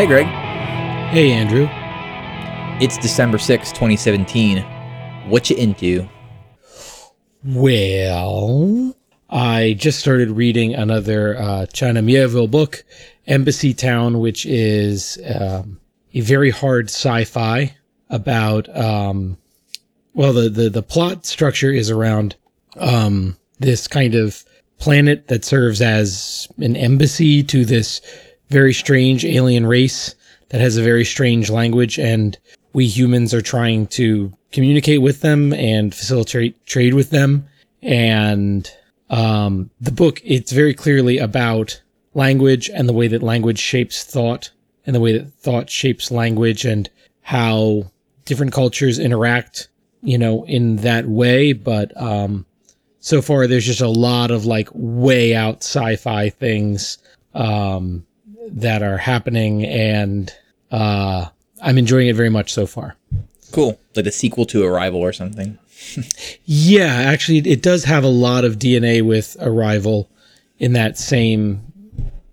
Hey, Greg. Hey, Andrew. It's December sixth, 2017. What you into? Well, I just started reading another uh, China Miéville book, Embassytown, which is um, a very hard sci-fi about. Um, well, the, the the plot structure is around um, this kind of planet that serves as an embassy to this very strange alien race that has a very strange language, and we humans are trying to communicate with them and facilitate trade with them. And um, the book, it's very clearly about language and the way that language shapes thought and the way that thought shapes language and how different cultures interact, you know, in that way. But um, so far, there's just a lot of like way out sci fi things um, that are happening. And uh, I'm enjoying it very much so far. Cool. Like a sequel to Arrival or something. Yeah, actually, it does have a lot of DNA with Arrival in that same.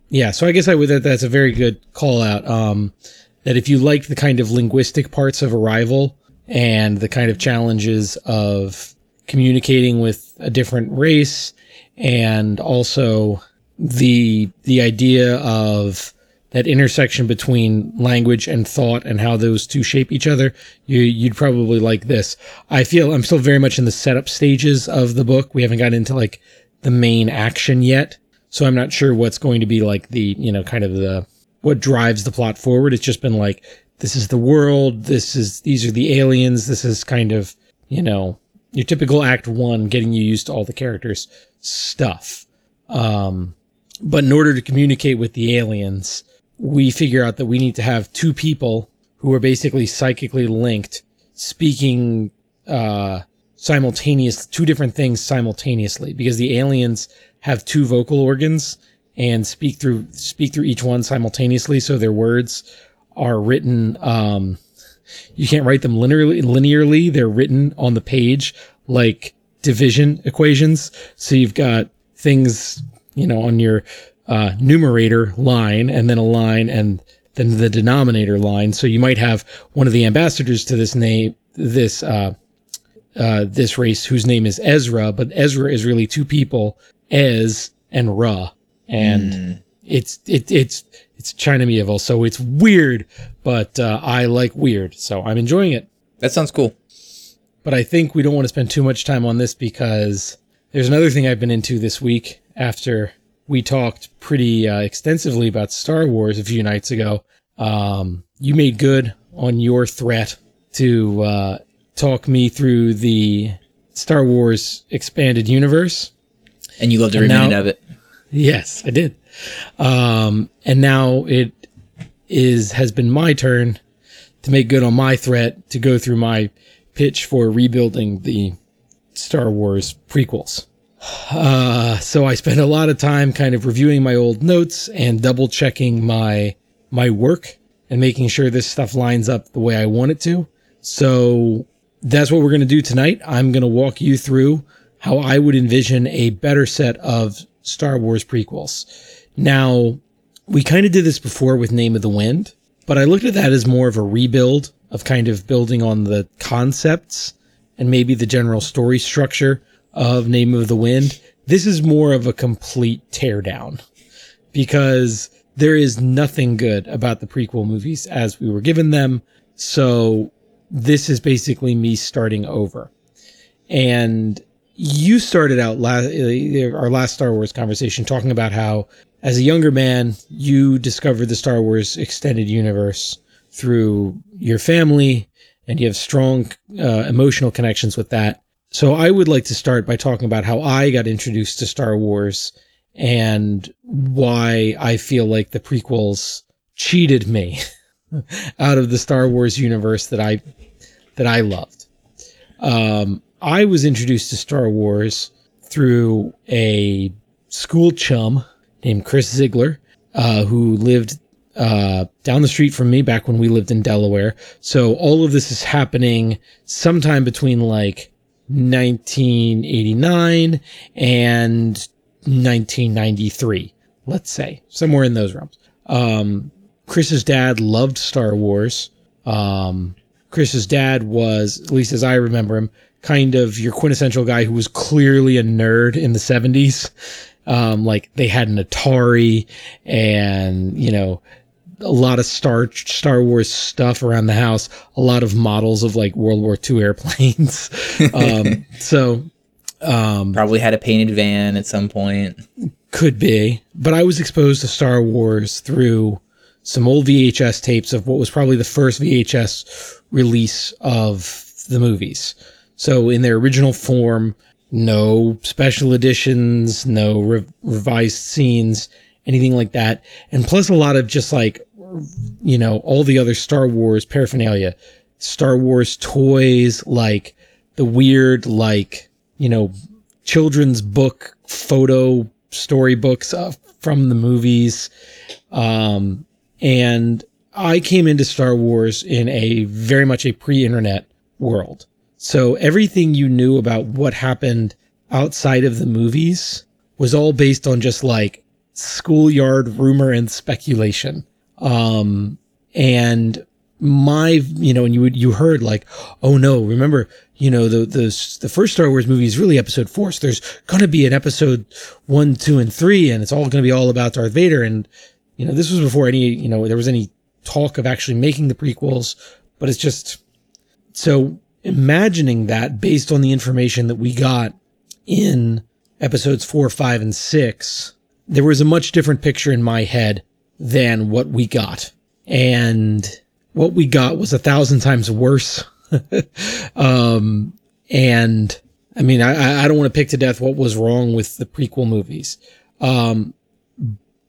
Yeah, so I guess I would that that's a very good call out. Um, that if you like the kind of linguistic parts of Arrival and the kind of challenges of communicating with a different race, and also the the idea of that intersection between language and thought and how those two shape each other, you, you'd probably like this. I feel I'm still very much in the setup stages of the book. We haven't gotten into like the main action yet. So I'm not sure what's going to be like the, you know, kind of the, what drives the plot forward. It's just been like, this is the world. This is, these are the aliens. This is kind of, you know, your typical act one, getting you used to all the characters stuff. Um, but in order to communicate with the aliens, we figure out that we need to have two people who are basically psychically linked speaking uh simultaneous two different things simultaneously. Because the aliens have two vocal organs and speak through speak through each one simultaneously. So their words are written um you can't write them linearly linearly. They're written on the page like division equations. So you've got things you know on your uh, numerator line and then a line and then the denominator line. So you might have one of the ambassadors to this name, this uh, uh, this race whose name is Ezra, but Ezra is really two people, Ez and Ra, and Mm. it's it it's it's China Miéville, so it's weird, but uh, I like weird, so I'm enjoying it. That sounds cool. But I think we don't want to spend too much time on this because there's another thing I've been into this week after we talked pretty uh, extensively about Star Wars a few nights ago. Um, you made good on your threat to uh, talk me through the Star Wars expanded universe. And you loved every now- minute of it. Yes, I did. Um, and now it is has been my turn to make good on my threat to go through my pitch for rebuilding the Star Wars prequels. Uh, so I spent a lot of time kind of reviewing my old notes and double checking my my work and making sure this stuff lines up the way I want it to. So that's what we're going to do tonight. I'm going to walk you through how I would envision a better set of Star Wars prequels. Now, we kind of did this before with Name of the Wind, but I looked at that as more of a rebuild of kind of building on the concepts and maybe the general story structure of Name of the Wind. This is more of a complete teardown because there is nothing good about the prequel movies as we were given them. So this is basically me starting over. And you started out last, uh, our last Star Wars conversation talking about how, as a younger man, you discovered the Star Wars extended universe through your family and you have strong uh, emotional connections with that. So I would like to start by talking about how I got introduced to Star Wars and why I feel like the prequels cheated me out of the Star Wars universe that I that I loved. Um, I was introduced to Star Wars through a school chum named Chris Ziegler, uh, who lived uh, down the street from me back when we lived in Delaware. So all of this is happening sometime between like 1989 and 1993, let's say, somewhere in those realms. Um, Chris's dad loved Star Wars. Um, Chris's dad was, at least as I remember him, kind of your quintessential guy who was clearly a nerd in the 70s. Um, like they had an Atari and, you know, a lot of Star Star Wars stuff around the house, a lot of models of like World War II airplanes. um, so um, probably had a painted van at some point. Could be, but I was exposed to Star Wars through some old VHS tapes of what was probably the first VHS release of the movies. So in their original form, no special editions, no re- revised scenes, anything like that. And plus a lot of just like, you know, all the other Star Wars paraphernalia, Star Wars toys, like the weird, like, you know, children's book photo storybooks uh, from the movies. Um, and I came into Star Wars in a very much a pre-internet world. So everything you knew about what happened outside of the movies was all based on just like schoolyard rumor and speculation. Um, and my, you know, and you would, you heard like, oh no, remember, you know, the, the, the first Star Wars movie is really episode four. So there's going to be an episode one, two, and three, and it's all going to be all about Darth Vader. And, you know, this was before any, you know, there was any talk of actually making the prequels, but it's just so imagining that based on the information that we got in episodes four, five, and six, there was a much different picture in my head than what we got. And what we got was a thousand times worse. um, and I mean, I, I don't want to pick to death what was wrong with the prequel movies. Um,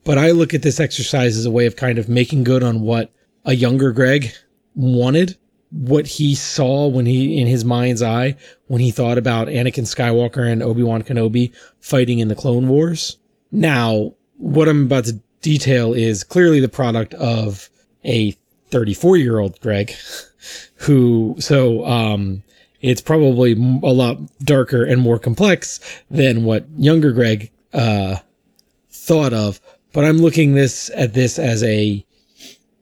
but I look at this exercise as a way of kind of making good on what a younger Greg wanted, what he saw when he, in his mind's eye, when he thought about Anakin Skywalker and Obi-Wan Kenobi fighting in the Clone Wars. Now, what I'm about to detail is clearly the product of a 34 year old Greg who, so, um, it's probably a lot darker and more complex than what younger Greg, uh, thought of. But I'm looking this at this as a,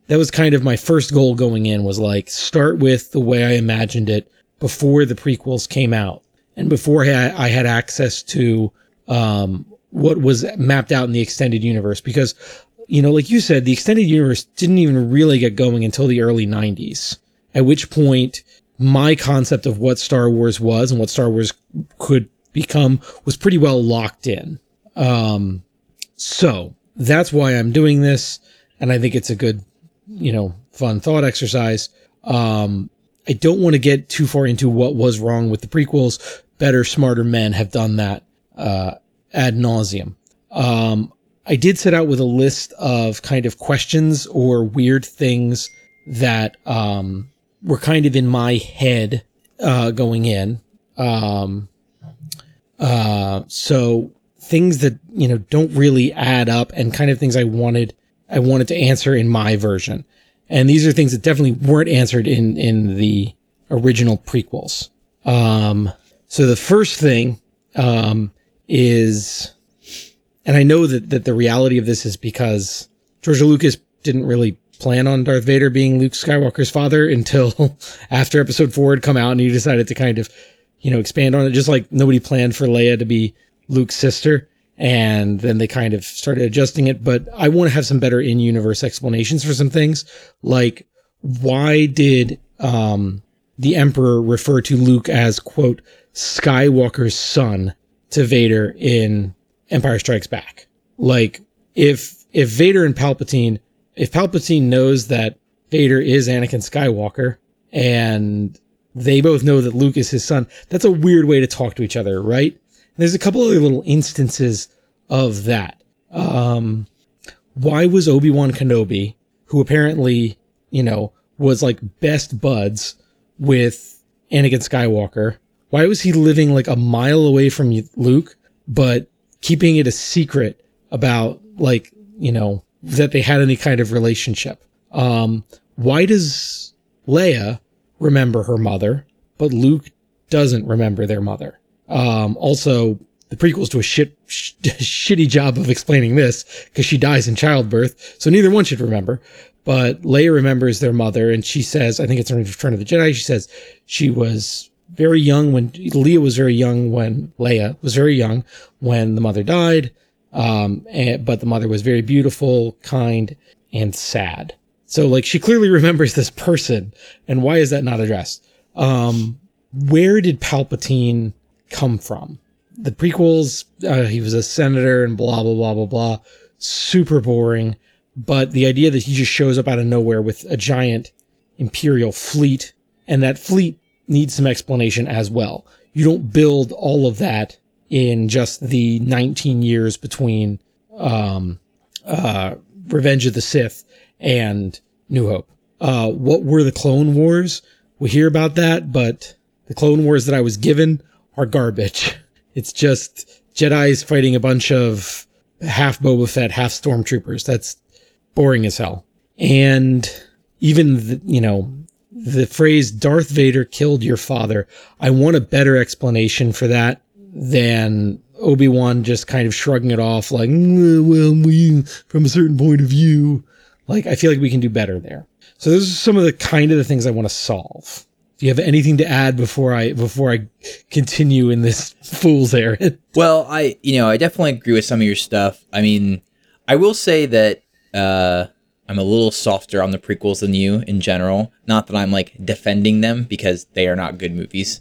that was kind of my first goal going in was like start with the way I imagined it before the prequels came out and before I had access to, um, what was mapped out in the extended universe because you know, like you said, the extended universe didn't even really get going until the early 90s, at which point my concept of what Star Wars was and what Star Wars could become was pretty well locked in. Um, so that's why I'm doing this. And I think it's a good, you know, fun thought exercise. Um, I don't want to get too far into what was wrong with the prequels. Better, smarter men have done that, uh, ad nauseum. Um, I did set out with a list of kind of questions or weird things that um, were kind of in my head uh, going in. Um, uh, so things that you know don't really add up, and kind of things I wanted I wanted to answer in my version. And these are things that definitely weren't answered in in the original prequels. Um, so the first thing um, is and I know that, that the reality of this is because George Lucas didn't really plan on Darth Vader being Luke Skywalker's father until after episode four had come out and he decided to kind of, you know, expand on it. Just like nobody planned for Leia to be Luke's sister. And then they kind of started adjusting it. But I want to have some better in universe explanations for some things. Like, why did, um, the Emperor refer to Luke as, quote, Skywalker's son to Vader in Empire Strikes Back. Like if if Vader and Palpatine, if Palpatine knows that Vader is Anakin Skywalker and they both know that Luke is his son, that's a weird way to talk to each other, right? And there's a couple other little instances of that. Um, why was Obi-Wan Kenobi, who apparently, you know, was like best buds with Anakin Skywalker, why was he living like a mile away from Luke, but keeping it a secret about like, you know, that they had any kind of relationship. Um, why does Leia remember her mother, but Luke doesn't remember their mother? Um, also, the prequels do a shit, sh- shitty job of explaining this because she dies in childbirth, so neither one should remember. but Leia remembers their mother, and she says, I think it's in Return of the Jedi. She says she was very young when Leia was very young when Leia was very young when the mother died. Um, and, but the mother was very beautiful, kind, and sad. So like she clearly remembers this person, and why is that not addressed? Um, where did Palpatine come from? The prequels, uh, he was a senator and blah blah blah blah blah. Super boring. But the idea that he just shows up out of nowhere with a giant imperial fleet, and that fleet needs some explanation as well. You don't build all of that in just the 19 years between um, uh, Revenge of the Sith and New Hope. Uh, what were the Clone Wars? We hear about that, but the Clone Wars that I was given are garbage. It's just Jedi's fighting a bunch of half Boba Fett, half stormtroopers. That's boring as hell. And even, the, you know, the phrase Darth Vader killed your father. I want a better explanation for that than Obi-Wan just kind of shrugging it off like, well, we, from a certain point of view. Like, I feel like we can do better there. So those are some of the kind of the things I want to solve. Do you have anything to add before I before I continue in this fool's errand? Well, I you know I definitely agree with some of your stuff. I mean, I will say that uh, I'm a little softer on the prequels than you in general. Not that I'm like defending them because they are not good movies.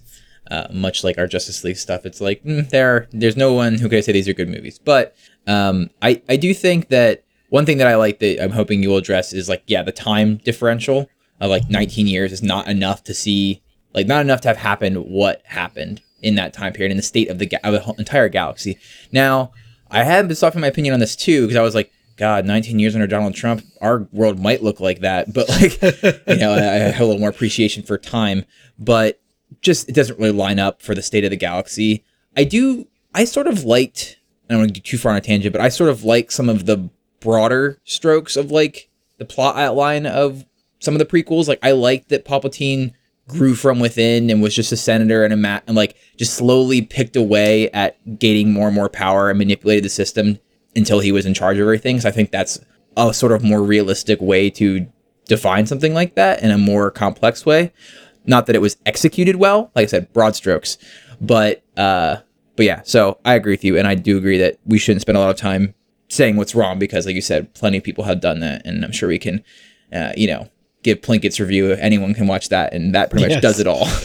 Uh, much like our Justice League stuff, it's like mm, there there's no one who can say these are good movies. But um, I I do think that one thing that I like that I'm hoping you will address is like yeah the time differential of like 19 years is not enough to see like not enough to have happened what happened in that time period in the state of the, ga- of the entire galaxy. Now I have been softening my opinion on this too because I was like God, 19 years under Donald Trump, our world might look like that. But like, you know, I have a little more appreciation for time, but just it doesn't really line up for the state of the galaxy. I do, I sort of liked, I don't want to get too far on a tangent, but I sort of like some of the broader strokes of like the plot outline of some of the prequels. Like, I liked that Palpatine grew from within and was just a senator and a mat and like just slowly picked away at gaining more and more power and manipulated the system until he was in charge of everything. So I think that's a sort of more realistic way to define something like that in a more complex way. Not that it was executed well, like I said, broad strokes, but uh, but yeah. So I agree with you, and I do agree that we shouldn't spend a lot of time saying what's wrong because, like you said, plenty of people have done that, and I'm sure we can, uh, you know, give Plinkett's review. Anyone can watch that, and that pretty much Yes. does it all.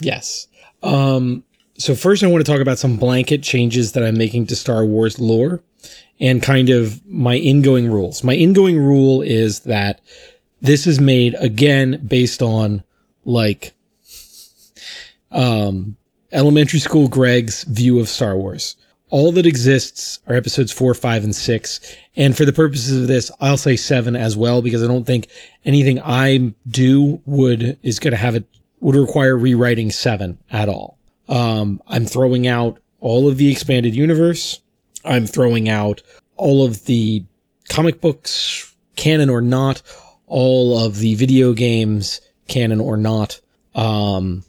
Yes. Um, so first I want to talk about some blanket changes that I'm making to Star Wars lore and kind of my ingoing rules. My ingoing rule is that this is made again based on like um elementary school Greg's view of Star Wars. All that exists are episodes four, five, and six. And for the purposes of this, I'll say seven as well, because I don't think anything I do would, is going to have it, would require rewriting seven at all. Um, I'm throwing out all of the expanded universe. I'm throwing out all of the comic books, canon or not, all of the video games, canon or not. Um,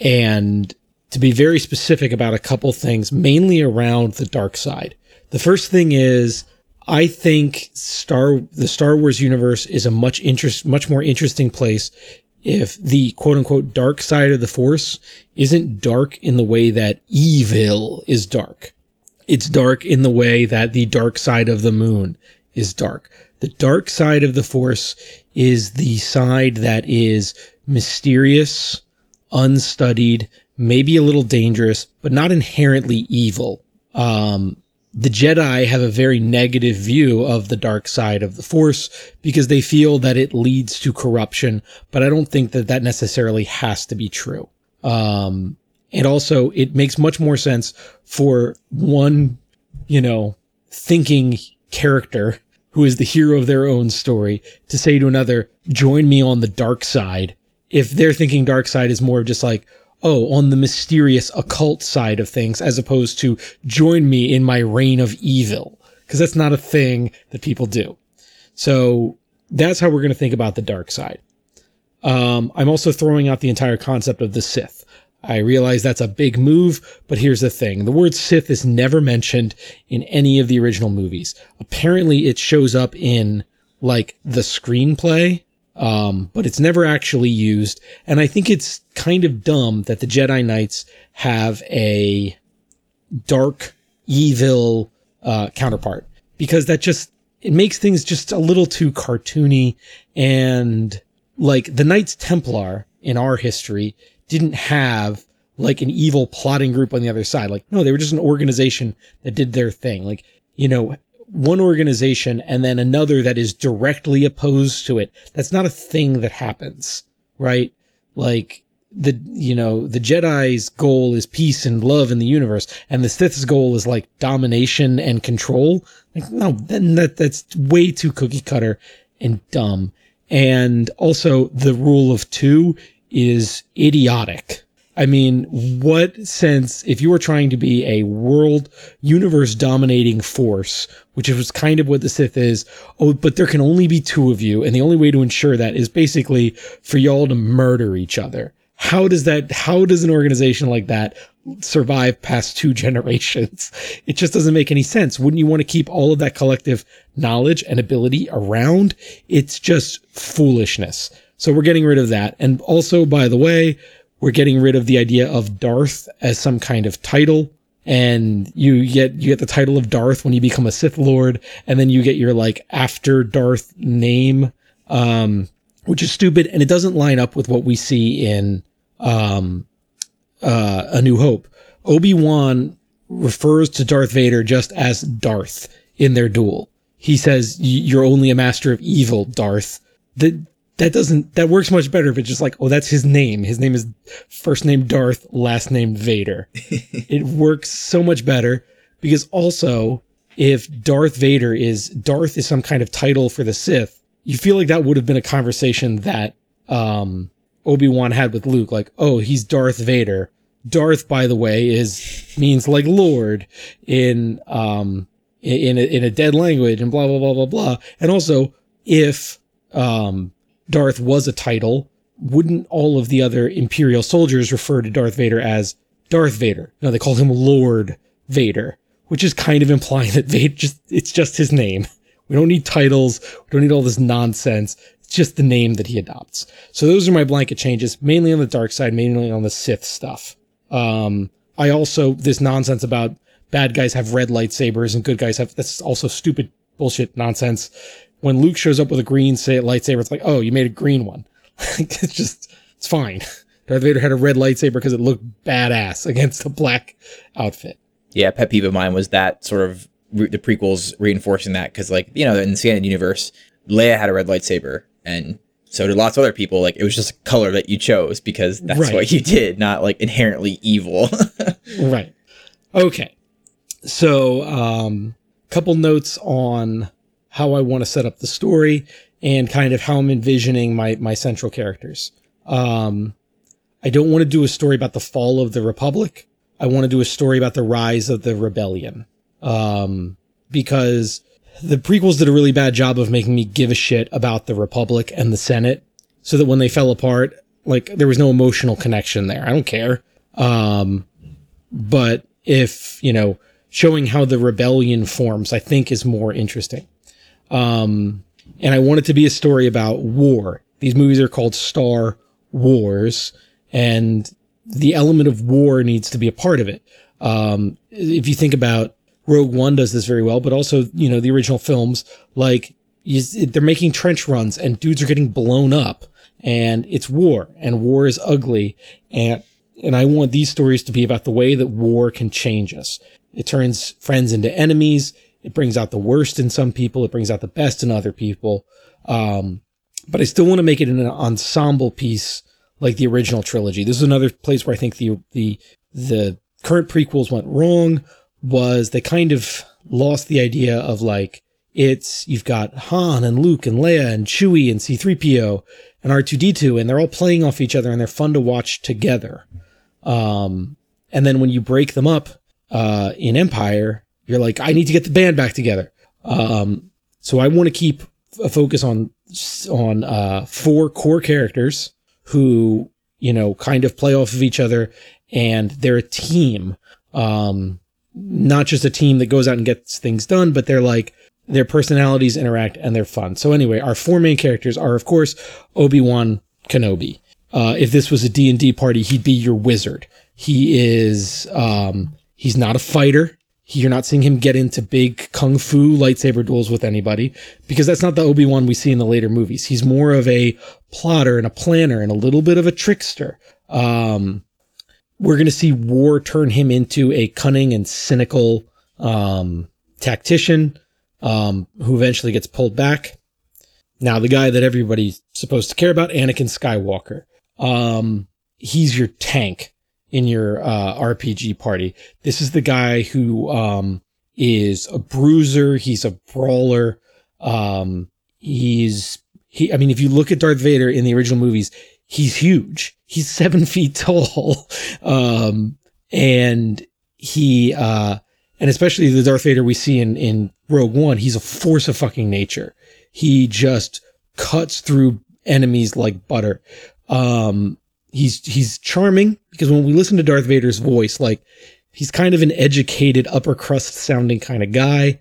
and to be very specific about a couple things, mainly around the dark side. The first thing is, I think Star the Star Wars universe is a much interest much more interesting place if the quote unquote dark side of the Force isn't dark in the way that evil is dark. It's dark in the way that the dark side of the moon is dark. The dark side of the Force is the side that is mysterious, unstudied, maybe a little dangerous, but not inherently evil. Um, the Jedi have a very negative view of the dark side of the Force because they feel that it leads to corruption, but I don't think that that necessarily has to be true. Um, and also it makes much more sense for one, you know, thinking character who is the hero of their own story to say to another, join me on the dark side. If they're thinking dark side is more of just like, oh, on the mysterious occult side of things, as opposed to join me in my reign of evil. Cause that's not a thing that people do. So that's how we're going to think about the dark side. Um, I'm also throwing out the entire concept of the Sith. I realize that's a big move, but here's the thing. The word Sith is never mentioned in any of the original movies. Apparently it shows up in like the screenplay, um, but it's never actually used. And I think it's kind of dumb that the Jedi Knights have a dark, evil uh, counterpart because that just it makes things just a little too cartoony and like the Knights Templar in our history didn't have like an evil plotting group on the other side. Like, no, they were just an organization that did their thing. Like, you know, one organization and then another that is directly opposed to it. That's not a thing that happens, right? Like, the, you know, the Jedi's goal is peace and love in the universe, and the Sith's goal is like domination and control. Like, no, then that, that's way too cookie cutter and dumb. And also the rule of two is idiotic. I mean, what sense, if you were trying to be a world universe dominating force, which is kind of what the Sith is, oh, but there can only be two of you. And the only way to ensure that is basically for y'all to murder each other. How does that, how does an organization like that survive past two generations? It just doesn't make any sense. Wouldn't you want to keep all of that collective knowledge and ability around? It's just foolishness. So we're getting rid of that. And also, by the way, we're getting rid of the idea of Darth as some kind of title. And you get, you get the title of Darth when you become a Sith Lord. And then you get your like after Darth name, um, which is stupid. And it doesn't line up with what we see in, um, uh, A New Hope. Obi-Wan refers to Darth Vader just as Darth in their duel. He says, you're only a master of evil, Darth. That doesn't that works much better if it's just like oh that's his name. His name is first name darth last name vader. It works so much better because also if darth vader is darth is some kind of title for the sith you feel like that would have been a conversation that um obi-wan had with luke like oh he's darth vader. Darth by the way is means like lord in um in a, in a dead language and blah blah blah blah blah. And also if um Darth was a title, wouldn't all of the other Imperial soldiers refer to Darth Vader as Darth Vader? No, they call him Lord Vader, which is kind of implying that Vader just, it's just his name. We don't need titles. We don't need all this nonsense. It's just the name that he adopts. So those are my blanket changes, mainly on the dark side, mainly on the Sith stuff. Um, I also, this nonsense about bad guys have red lightsabers and good guys have, that's also stupid bullshit nonsense when Luke shows up with a green say, lightsaber, it's like, oh, you made a green one. it's just, it's fine. Darth Vader had a red lightsaber because it looked badass against a black outfit. Yeah, pet peeve of mine was that sort of re- the prequels reinforcing that because, like, you know, in the standard universe, Leia had a red lightsaber, and so did lots of other people. Like, it was just a color that you chose because that's right. what you did, not like inherently evil. right. Okay. So, um, couple notes on how I want to set up the story and kind of how I'm envisioning my, my central characters. Um, I don't want to do a story about the fall of the Republic. I want to do a story about the rise of the rebellion. Um, because the prequels did a really bad job of making me give a shit about the Republic and the Senate so that when they fell apart, like there was no emotional connection there. I don't care. Um, but if, you know, showing how the rebellion forms, I think is more interesting. Um, and I want it to be a story about war. These movies are called Star Wars, and the element of war needs to be a part of it. Um, if you think about Rogue One does this very well, but also, you know, the original films, like you, they're making trench runs and dudes are getting blown up and it's war and war is ugly. And, and I want these stories to be about the way that war can change us. It turns friends into enemies. It brings out the worst in some people. It brings out the best in other people. Um, but I still want to make it an ensemble piece like the original trilogy. This is another place where I think the, the, the current prequels went wrong was they kind of lost the idea of like, it's, you've got Han and Luke and Leia and Chewie and C3PO and R2D2 and they're all playing off each other and they're fun to watch together. Um, and then when you break them up, uh, in Empire, you're like, I need to get the band back together. Um, so I want to keep a focus on on uh, four core characters who you know kind of play off of each other, and they're a team. Um, not just a team that goes out and gets things done, but they're like their personalities interact and they're fun. So anyway, our four main characters are of course Obi-Wan Kenobi. Uh, if this was a D&D party, he'd be your wizard. He is um, he's not a fighter. You're not seeing him get into big kung fu lightsaber duels with anybody because that's not the Obi-Wan we see in the later movies. He's more of a plotter and a planner and a little bit of a trickster. Um, we're going to see war turn him into a cunning and cynical um, tactician um, who eventually gets pulled back. Now, the guy that everybody's supposed to care about, Anakin Skywalker. Um, he's your tank in your uh, RPG party. This is the guy who um, is a bruiser. He's a brawler. Um, he's he. I mean, if you look at Darth Vader in the original movies, he's huge. He's seven feet tall, um, and he uh, and especially the Darth Vader we see in in Rogue One. He's a force of fucking nature. He just cuts through enemies like butter. Um, he's he's charming because when we listen to Darth Vader's voice, like he's kind of an educated upper crust sounding kind of guy,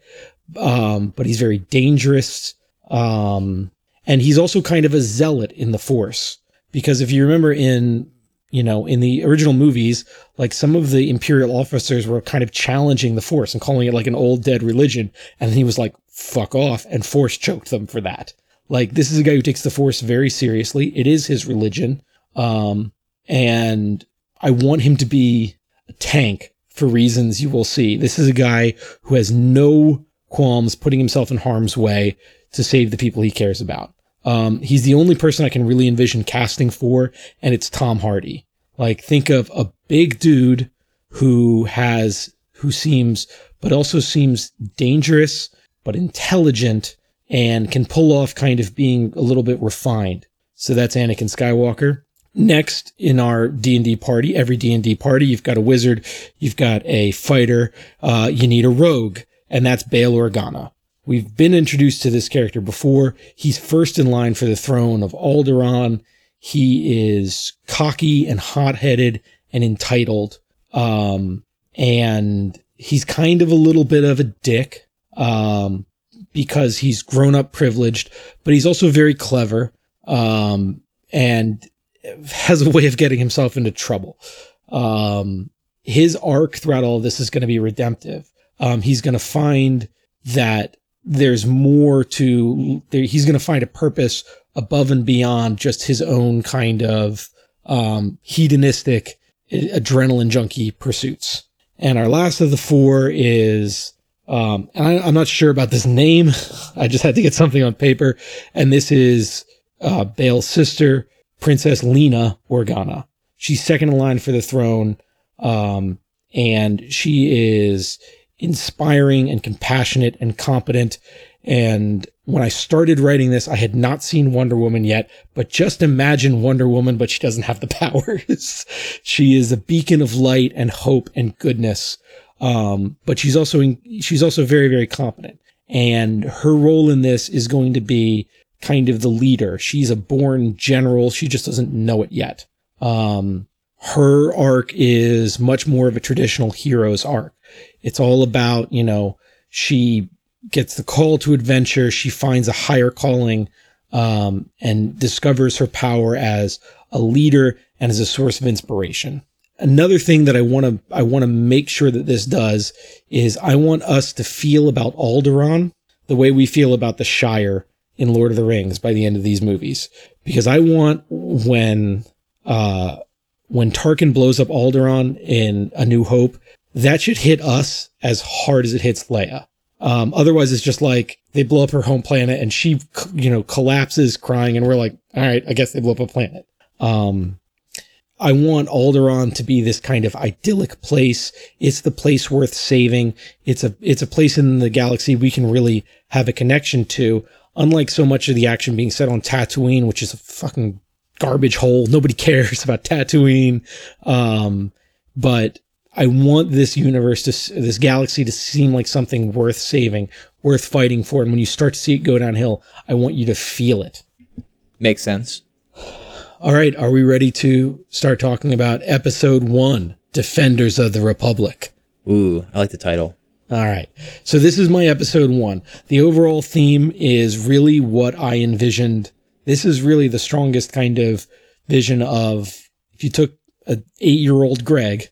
um, but he's very dangerous. Um, and he's also kind of a zealot in the Force because if you remember in you know in the original movies, like some of the Imperial officers were kind of challenging the Force and calling it like an old dead religion, and he was like fuck off, and Force choked them for that. Like this is a guy who takes the Force very seriously. It is his religion. Um, and I want him to be a tank for reasons you will see. This is a guy who has no qualms putting himself in harm's way to save the people he cares about. Um, he's the only person I can really envision casting for, and it's Tom Hardy. Like, think of a big dude who has, who seems, but also seems dangerous, but intelligent, and can pull off kind of being a little bit refined. So that's Anakin Skywalker. Next in our D&D party, every D&D party, you've got a wizard, you've got a fighter, uh, you need a rogue, and that's Bail Organa. We've been introduced to this character before. He's first in line for the throne of Alderaan. He is cocky and hot-headed and entitled. Um, and he's kind of a little bit of a dick. Um, because he's grown up privileged, but he's also very clever. Um, and has a way of getting himself into trouble. Um, his arc throughout all this is going to be redemptive. Um, he's going to find that there's more to, there, he's going to find a purpose above and beyond just his own kind of um, hedonistic adrenaline junkie pursuits. And our last of the four is, um, and I, am not sure about this name. I just had to get something on paper. And this is uh, Bail's sister, Princess Lena Organa. She's second in line for the throne. Um, and she is inspiring and compassionate and competent. And when I started writing this, I had not seen Wonder Woman yet, but just imagine Wonder Woman, but she doesn't have the powers. she is a beacon of light and hope and goodness. Um, but she's also, in, she's also very, very competent. And her role in this is going to be kind of the leader. She's a born general. She just doesn't know it yet. Um, her arc is much more of a traditional hero's arc. It's all about, you know, she gets the call to adventure. She finds a higher calling, um, and discovers her power as a leader and as a source of inspiration. Another thing that I want to, I want to make sure that this does is I want us to feel about Alderaan the way we feel about the Shire in Lord of the Rings by the end of these movies because I want when uh when Tarkin blows up Alderaan in A New Hope, that should hit us as hard as it hits Leia. Um, otherwise, it's just like they blow up her home planet and she, you know, collapses crying, and we're like, all right, I guess they blew up a planet. Um, I want Alderaan to be this kind of idyllic place. It's the place worth saving. It's a it's a place in the galaxy we can really have a connection to unlike so much of the action being set on Tatooine, which is a fucking garbage hole. Nobody cares about Tatooine. Um, but I want this universe to, this galaxy to seem like something worth saving, worth fighting for. And when you start to see it go downhill, I want you to feel it. Makes sense. All right. Are we ready to start talking about episode one, Defenders of the Republic? Ooh, I like the title. All right. So this is my episode one. The overall theme is really what I envisioned. This is really the strongest kind of vision of if you took an eight year old Greg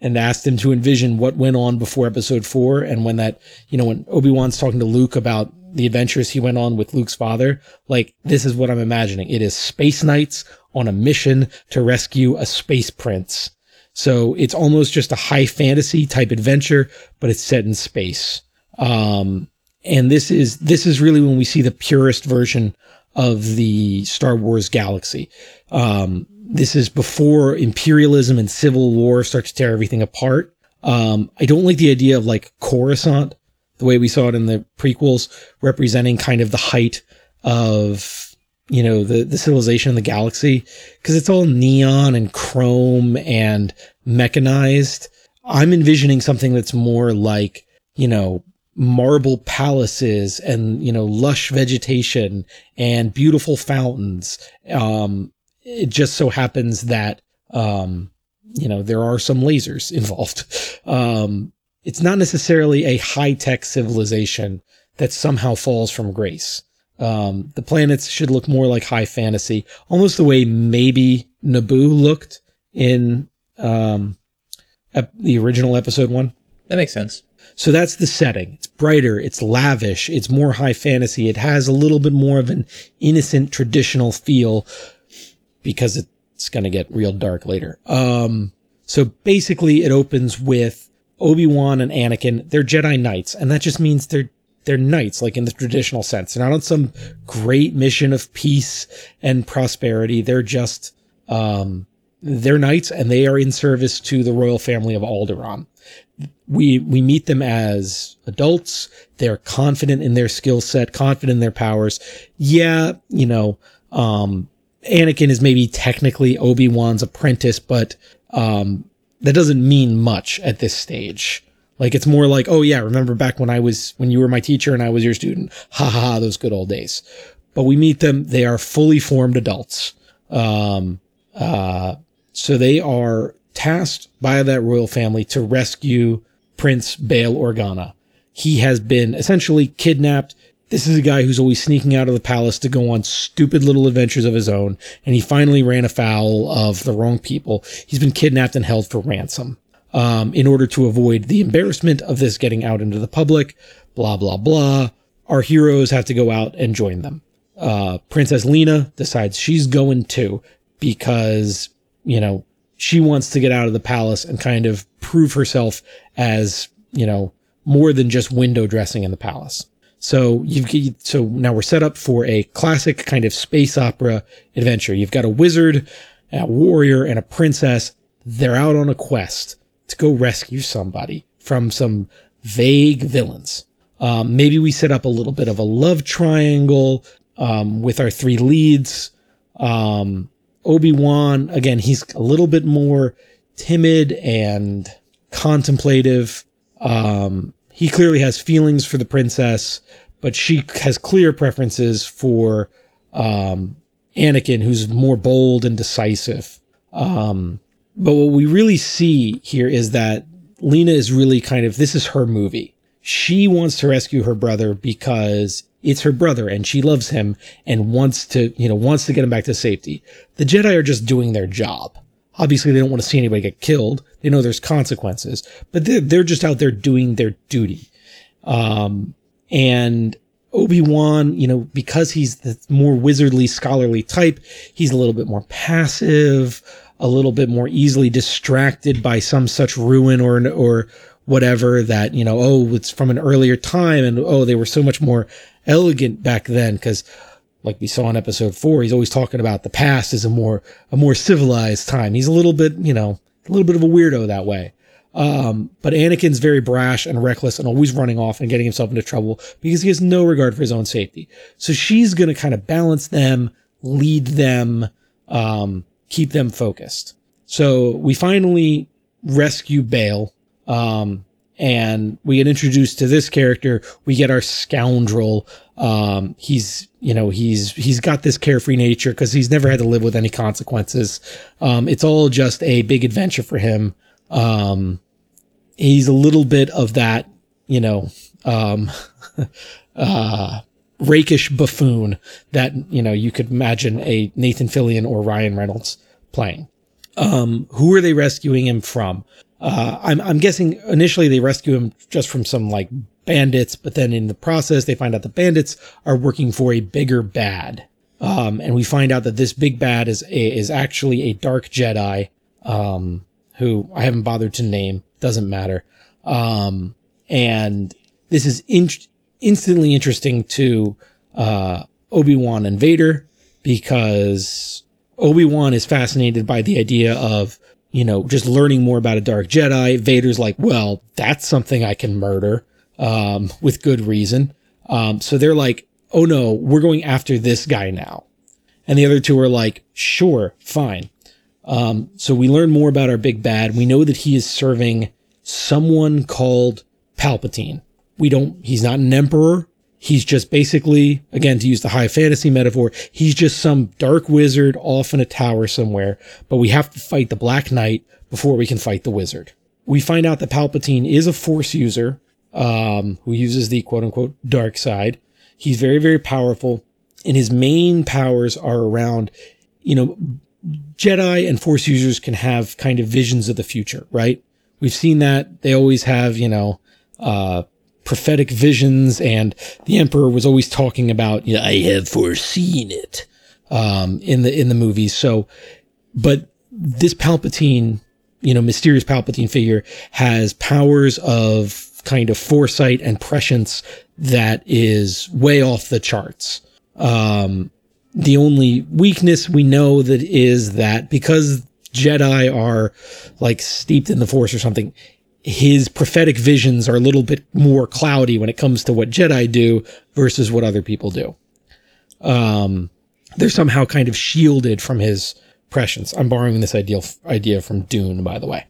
and asked him to envision what went on before episode four. And when that, you know, when Obi-Wan's talking to Luke about the adventures he went on with Luke's father, like this is what I'm imagining. It is space knights on a mission to rescue a space prince. So it's almost just a high fantasy type adventure, but it's set in space. Um, and this is, this is really when we see the purest version of the Star Wars galaxy. Um, this is before imperialism and civil war start to tear everything apart. Um, I don't like the idea of like Coruscant, the way we saw it in the prequels, representing kind of the height of you know the the civilization of the galaxy because it's all neon and chrome and mechanized. I'm envisioning something that's more like you know marble palaces and you know lush vegetation and beautiful fountains um it just so happens that um, you know there are some lasers involved. Um, it's not necessarily a high tech civilization that somehow falls from grace. Um, the planets should look more like high fantasy, almost the way maybe Naboo looked in um, ep- the original episode one. That makes sense. So that's the setting. It's brighter, it's lavish, it's more high fantasy. It has a little bit more of an innocent traditional feel because it's going to get real dark later. Um, so basically it opens with Obi-Wan and Anakin. They're Jedi Knights, and that just means they're they're knights, like in the traditional sense. They're not on some great mission of peace and prosperity. They're just um, they're knights, and they are in service to the royal family of Alderaan. We we meet them as adults. They're confident in their skill set, confident in their powers. Yeah, you know, um, Anakin is maybe technically Obi Wan's apprentice, but um, that doesn't mean much at this stage. Like it's more like, oh yeah, remember back when I was when you were my teacher and I was your student? Ha ha, ha those good old days. But we meet them; they are fully formed adults. Um, uh, so they are tasked by that royal family to rescue Prince Bail Organa. He has been essentially kidnapped this is a guy who's always sneaking out of the palace to go on stupid little adventures of his own, and he finally ran afoul of the wrong people. He's been kidnapped and held for ransom. Um, in order to avoid the embarrassment of this getting out into the public, blah, blah, blah, our heroes have to go out and join them. Uh, Princess Leia decides she's going too because, you know, she wants to get out of the palace and kind of prove herself as, you know, more than just window dressing in the palace. So you've so now we're set up for a classic kind of space opera adventure. You've got a wizard, a warrior, and a princess. They're out on a quest to go rescue somebody from some vague villains. Um, maybe we set up a little bit of a love triangle um, with our three leads. Um, Obi Wan, again, he's a little bit more timid and contemplative. Um, he clearly has feelings for the princess, but she has clear preferences for um, Anakin, who's more bold and decisive. Um, but what we really see here is that Lena is really kind of this is her movie. She wants to rescue her brother because it's her brother and she loves him and wants to, you know, wants to get him back to safety. The Jedi are just doing their job. Obviously, they don't want to see anybody get killed. They know there's consequences, but they're, they're just out there doing their duty. Um, and Obi-Wan, you know, because he's the more wizardly, scholarly type, he's a little bit more passive, a little bit more easily distracted by some such ruin or, or whatever that, you know, oh, it's from an earlier time and oh, they were so much more elegant back then. Cause like we saw in episode four, he's always talking about the past as a more, a more civilized time. He's a little bit, you know, a little bit of a weirdo that way. Um, but Anakin's very brash and reckless and always running off and getting himself into trouble because he has no regard for his own safety. So she's going to kind of balance them, lead them, um, keep them focused. So we finally rescue Bail. Um, and we get introduced to this character. We get our scoundrel. Um, he's, you know, he's, he's got this carefree nature because he's never had to live with any consequences. Um, it's all just a big adventure for him. Um, he's a little bit of that you know, um, uh, rakish buffoon that, you know, you could imagine a Nathan Fillion or Ryan Reynolds playing. Um, who are they rescuing him from? Uh, I'm, I'm guessing initially they rescue him just from some like bandits, but then in the process they find out the bandits are working for a bigger bad. Um, and we find out that this big bad is a, is actually a dark Jedi, um, who I haven't bothered to name. Doesn't matter. Um, and this is in- instantly interesting to, uh, Obi-Wan and Vader because Obi-Wan is fascinated by the idea of, you know, just learning more about a dark Jedi. Vader's like, well, that's something I can murder, um, with good reason. Um, so they're like, oh no, we're going after this guy now. And the other two are like, sure, fine. Um, so we learn more about our big bad. We know that he is serving someone called Palpatine. We don't, he's not an emperor. He's just basically, again, to use the high fantasy metaphor, he's just some dark wizard off in a tower somewhere, but we have to fight the Black Knight before we can fight the wizard. We find out that Palpatine is a force user, um, who uses the quote unquote dark side. He's very, very powerful and his main powers are around, you know, Jedi and force users can have kind of visions of the future, right? We've seen that they always have, you know, uh, prophetic visions and the emperor was always talking about, you know, I have foreseen it, um, in the, in the movies. So, but this Palpatine, you know, mysterious Palpatine figure has powers of kind of foresight and prescience that is way off the charts. Um, the only weakness we know that is that because Jedi are like steeped in the Force or something, his prophetic visions are a little bit more cloudy when it comes to what Jedi do versus what other people do. Um, they're somehow kind of shielded from his prescience. I'm borrowing this ideal idea from Dune, by the way.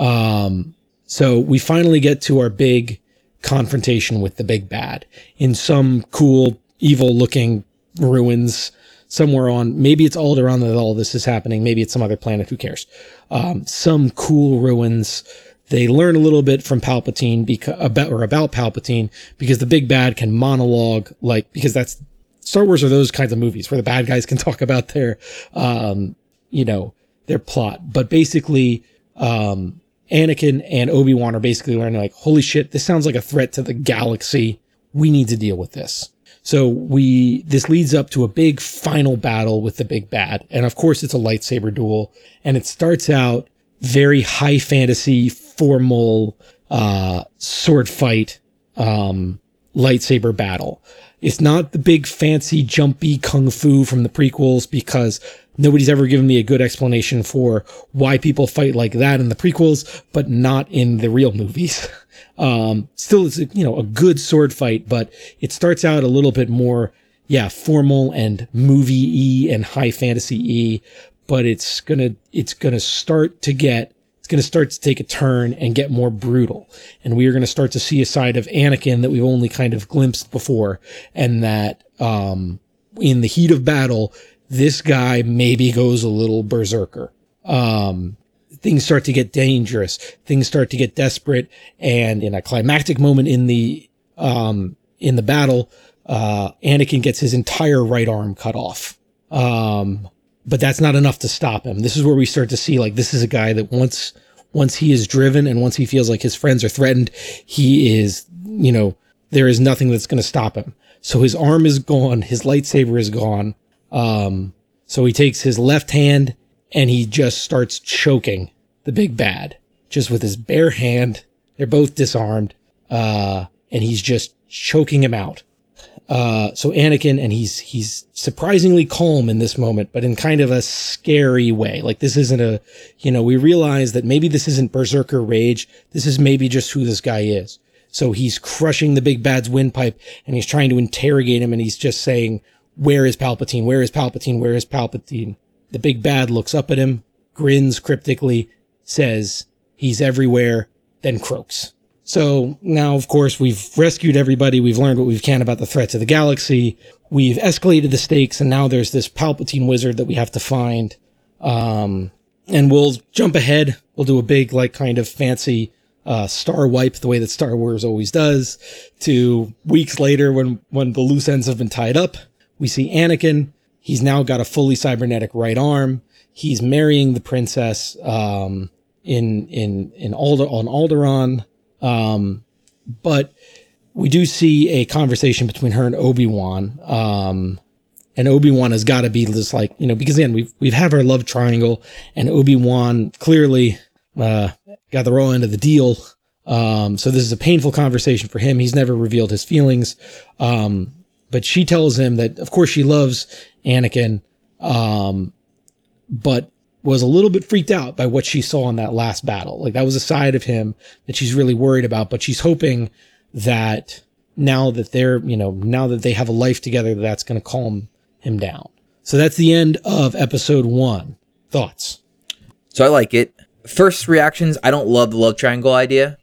Um, so we finally get to our big confrontation with the big bad in some cool, evil looking ruins somewhere on, maybe it's Alderaan that all this is happening. Maybe it's some other planet. Who cares? Um, some cool ruins. They learn a little bit from Palpatine because about, or about Palpatine because the big bad can monologue like, because that's Star Wars are those kinds of movies where the bad guys can talk about their, um, you know, their plot. But basically, um, Anakin and Obi-Wan are basically learning like, holy shit, this sounds like a threat to the galaxy. We need to deal with this. So we, this leads up to a big final battle with the big bad. And of course it's a lightsaber duel and it starts out very high fantasy, formal, uh, sword fight, um, lightsaber battle. It's not the big fancy jumpy kung fu from the prequels because nobody's ever given me a good explanation for why people fight like that in the prequels, but not in the real movies. Um, still it's, you know, a good sword fight, but it starts out a little bit more, yeah, formal and movie-y and high fantasy-y, but it's gonna, it's gonna start to get, it's gonna start to take a turn and get more brutal. And we are gonna start to see a side of Anakin that we've only kind of glimpsed before and that, um, in the heat of battle, this guy maybe goes a little berserker. Um, things start to get dangerous. Things start to get desperate. And in a climactic moment in the, um, in the battle, uh, Anakin gets his entire right arm cut off. Um, but that's not enough to stop him. This is where we start to see like this is a guy that once once he is driven and once he feels like his friends are threatened, he is, you know, there is nothing that's going to stop him. So his arm is gone, his lightsaber is gone. Um, so he takes his left hand and he just starts choking the big bad just with his bare hand. They're both disarmed. Uh, and he's just choking him out. Uh, so Anakin, and he's, he's surprisingly calm in this moment, but in kind of a scary way. Like this isn't a, you know, we realize that maybe this isn't berserker rage. This is maybe just who this guy is. So he's crushing the big bad's windpipe and he's trying to interrogate him and he's just saying, where is Palpatine? Where is Palpatine? Where is Palpatine? The big bad looks up at him, grins cryptically, says he's everywhere, then croaks. So now, of course, we've rescued everybody. We've learned what we can about the threats of the galaxy. We've escalated the stakes, and now there's this Palpatine wizard that we have to find. Um, and we'll jump ahead. We'll do a big, like, kind of fancy uh, star wipe the way that Star Wars always does. To weeks later, when when the loose ends have been tied up, we see Anakin. He's now got a fully cybernetic right arm. He's marrying the princess um, in in in Alder on Alderaan. Um, but we do see a conversation between her and Obi Wan. Um, and Obi Wan has got to be just like you know because again we've we've had our love triangle, and Obi Wan clearly uh, got the raw end of the deal. Um, so this is a painful conversation for him. He's never revealed his feelings, um, but she tells him that of course she loves Anakin, um, but was a little bit freaked out by what she saw in that last battle. Like that was a side of him that she's really worried about, but she's hoping that now that they're, you know, now that they have a life together, that's going to calm him down. So that's the end of episode one. Thoughts? So I like it. First reactions, I don't love the love triangle idea.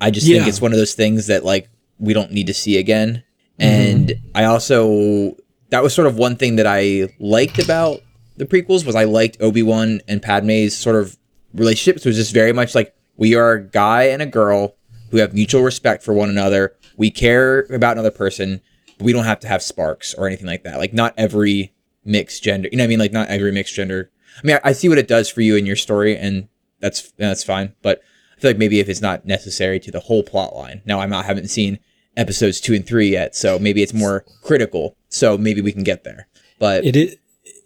I just think it's one of those things that like we don't need to see again. Mm-hmm. And I also that was sort of one thing that I liked about the prequels was I liked Obi-Wan and Padme's sort of relationships It was just very much like we are a guy and a girl who have mutual respect for one another. We care about another person. But we don't have to have sparks or anything like that. Like not every mixed gender, you know what I mean? Like not every mixed gender. I mean, I, I see what it does for you in your story and that's that's fine, but I feel like maybe if it's not necessary to the whole plot line. Now I'm not haven't seen episodes 2 and 3 yet, so maybe it's more critical. So maybe we can get there. But It is,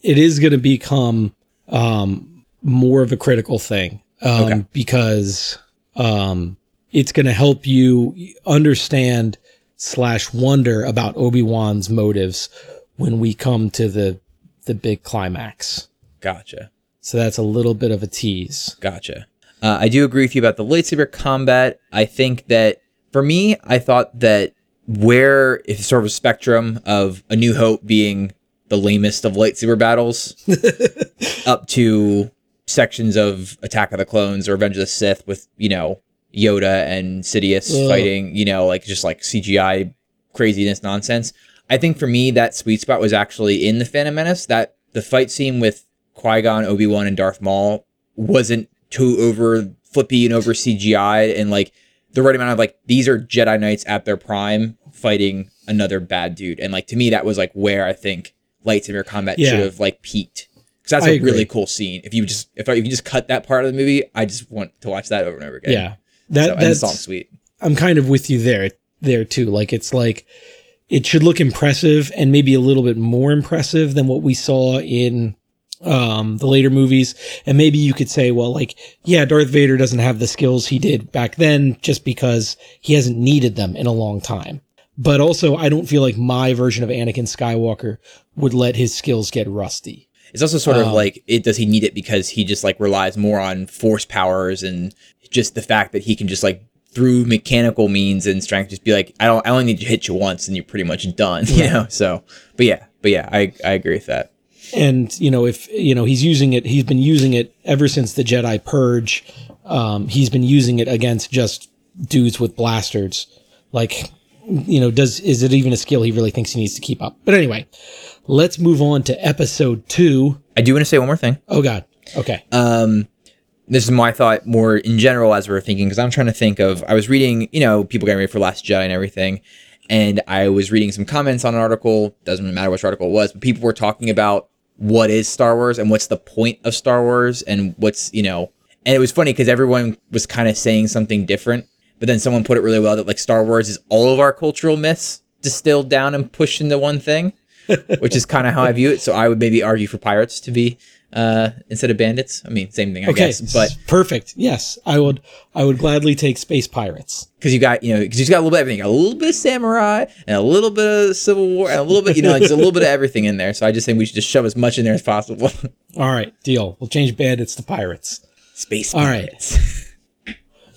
it is going to become um, more of a critical thing um, Okay. because um, it's going to help you understand slash wonder about Obi Wan's motives when we come to the the big climax. gotcha. So that's a little bit of a tease. Gotcha. Uh, I do agree with you about the lightsaber combat. I think that for me, I thought that where it's sort of a spectrum of A New Hope being the lamest of lightsaber battles, up to sections of Attack of the Clones or Revenge of the Sith with you know Yoda and Sidious Ugh. fighting, you know, like just like CGI craziness nonsense. I think for me that sweet spot was actually in the Phantom Menace. That the fight scene with Qui Gon, Obi Wan, and Darth Maul wasn't too over flippy and over CGI and like the right amount of like these are Jedi Knights at their prime fighting another bad dude. And like to me that was like where I think lightsaber combat Yeah. should have like peaked. Because that's I a agree. really cool scene. If you just if, I, if you just cut that part of the movie, I just want to watch that over and over again. Yeah. That so, and the that's song's sweet. I'm kind of with you there there too. Like it's like it should look impressive and maybe a little bit more impressive than what we saw in um the later movies. And maybe you could say, well, like, yeah, Darth Vader doesn't have the skills he did back then just because he hasn't needed them in a long time. But also I don't feel like my version of Anakin Skywalker would let his skills get rusty. It's also sort of Um, like it does he need it because he just like relies more on force powers and just the fact that he can just like through mechanical means and strength just be like I don't I only need to hit you once and you're pretty much done, you know. So, but yeah, but yeah, I I agree with that. and you know if you know he's using it he's been using it ever since the jedi purge um he's been using it against just dudes with blasters like you know does is it even a skill he really thinks he needs to keep up but anyway let's move on to episode two. I do want to say one more thing. Oh god okay um this is my thought more in general as we are thinking because i'm trying to think of i was reading you know people getting ready for last jedi and everything and i was reading some comments on an article doesn't matter which article it was but people were talking about what is star wars and what's the point of star wars and what's you know and it was funny because everyone was kind of saying something different but then someone put it really well that like star wars is all of our cultural myths distilled down and pushed into one thing which is kind of how i view it so i would maybe argue for pirates to be uh instead of bandits i mean same thing i okay guess but perfect yes i would i would gladly take space pirates because you got you know because you got a little bit of everything, a little bit of samurai and a little bit of civil war and a little bit you know just a little bit of everything in there. So I just think we should just shove as much in there as possible. all right deal we'll change bandits to pirates Space. Pirates. All right.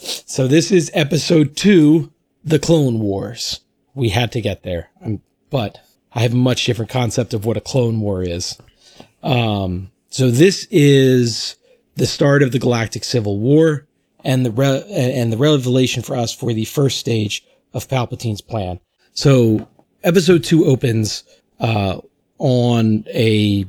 So this is episode two, the Clone Wars. We had to get there, um, but I have a much different concept of what a Clone War is. Um, so this is the start of the Galactic Civil War and the re- and the revelation for us for the first stage of Palpatine's plan. So episode two opens uh, on a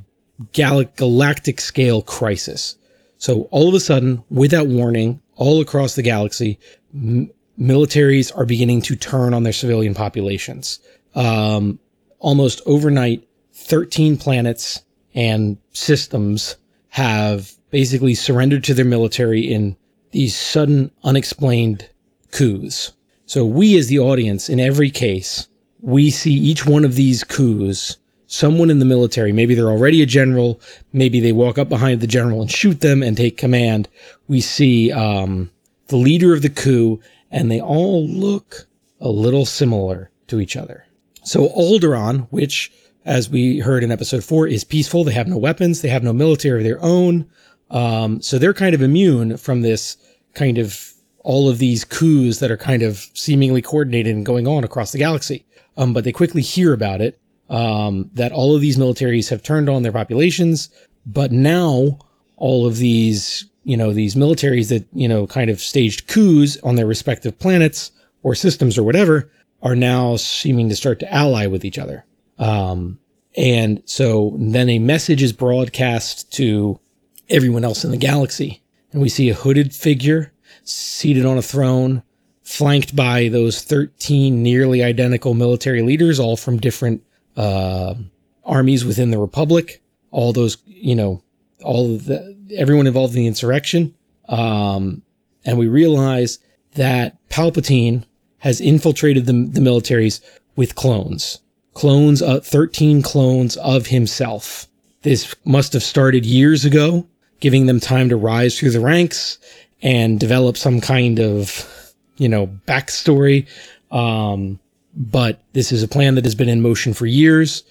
gal- galactic scale crisis. So all of a sudden, without warning, all across the galaxy, m- militaries are beginning to turn on their civilian populations. Um, almost overnight, 13 planets and systems have basically surrendered to their military in these sudden, unexplained coups. So we as the audience, in every case, we see each one of these coups, someone in the military, maybe they're already a general, maybe they walk up behind the general and shoot them and take command. We see, um, the leader of the coup and they all look a little similar to each other. So Alderaan, which as we heard in episode four, is peaceful. They have no weapons. They have no military of their own. Um, so they're kind of immune from this kind of all of these coups that are kind of seemingly coordinated and going on across the galaxy. Um, but they quickly hear about it, um, that all of these militaries have turned on their populations, but now all of these, you know, these militaries that, you know, kind of staged coups on their respective planets or systems or whatever are now seeming to start to ally with each other. Um, and so then a message is broadcast to everyone else in the galaxy. And we see a hooded figure seated on a throne, flanked by those 13 nearly identical military leaders, all from different uh, armies within the Republic. All those, you know, all the everyone involved in the insurrection. Um, and we realize that Palpatine has infiltrated the, the militaries with clones. Clones, uh, 13 clones of himself. This must have started years ago, giving them time to rise through the ranks and develop some kind of, you know, backstory. Um, but this is a plan that has been in motion for years,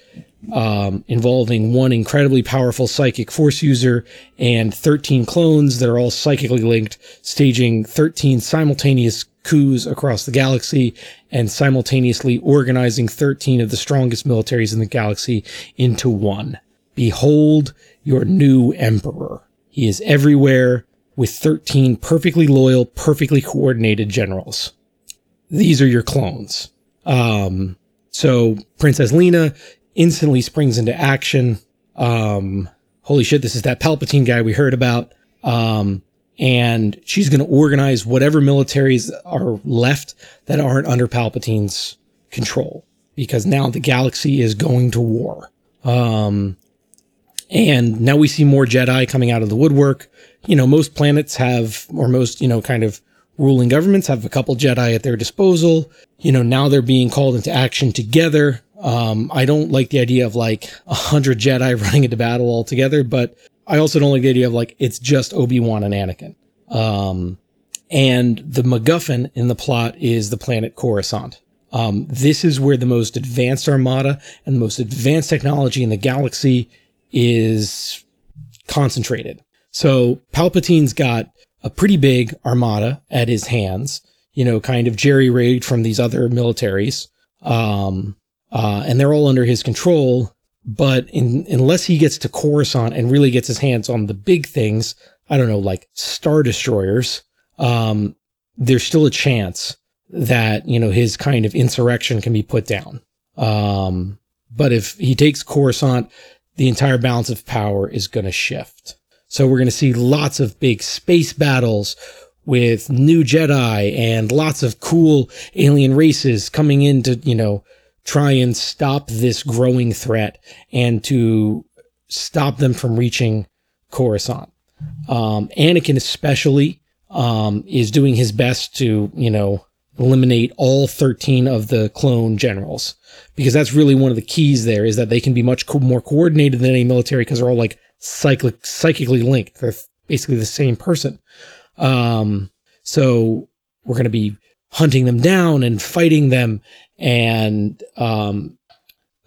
um, involving one incredibly powerful psychic force user and 13 clones that are all psychically linked, staging 13 simultaneous coups across the galaxy and simultaneously organizing 13 of the strongest militaries in the galaxy into one. Behold your new emperor. He is everywhere with 13 perfectly loyal, perfectly coordinated generals. These are your clones. Um, so Princess Leia instantly springs into action. Um, holy shit, this is that Palpatine guy we heard about. Um, and she's going to organize whatever militaries are left that aren't under Palpatine's control because now the galaxy is going to war. Um, and now we see more Jedi coming out of the woodwork. You know, most planets have, or most, you know, kind of ruling governments have a couple Jedi at their disposal. You know, now they're being called into action together. Um, I don't like the idea of like a hundred Jedi running into battle all together, but I also don't like the idea of like it's just Obi-Wan and Anakin. Um, and the MacGuffin in the plot is the planet Coruscant. Um, this is where the most advanced armada and the most advanced technology in the galaxy is concentrated. So Palpatine's got a pretty big armada at his hands, you know, kind of jerry rigged from these other militaries. Um, uh, and they're all under his control. But in, unless he gets to Coruscant and really gets his hands on the big things, I don't know, like star destroyers, um, there's still a chance that, you know, his kind of insurrection can be put down. Um, but if he takes Coruscant, the entire balance of power is going to shift. So we're going to see lots of big space battles with new Jedi and lots of cool alien races coming in to, you know, try and stop this growing threat and to stop them from reaching Coruscant. Um, Anakin especially um, is doing his best to, you know, eliminate all 13 of the clone generals because that's really one of the keys there is that they can be much co- more coordinated than any military because they're all like cyclic, psychically linked. They're basically the same person. Um, so we're going to be hunting them down and fighting them. And, um,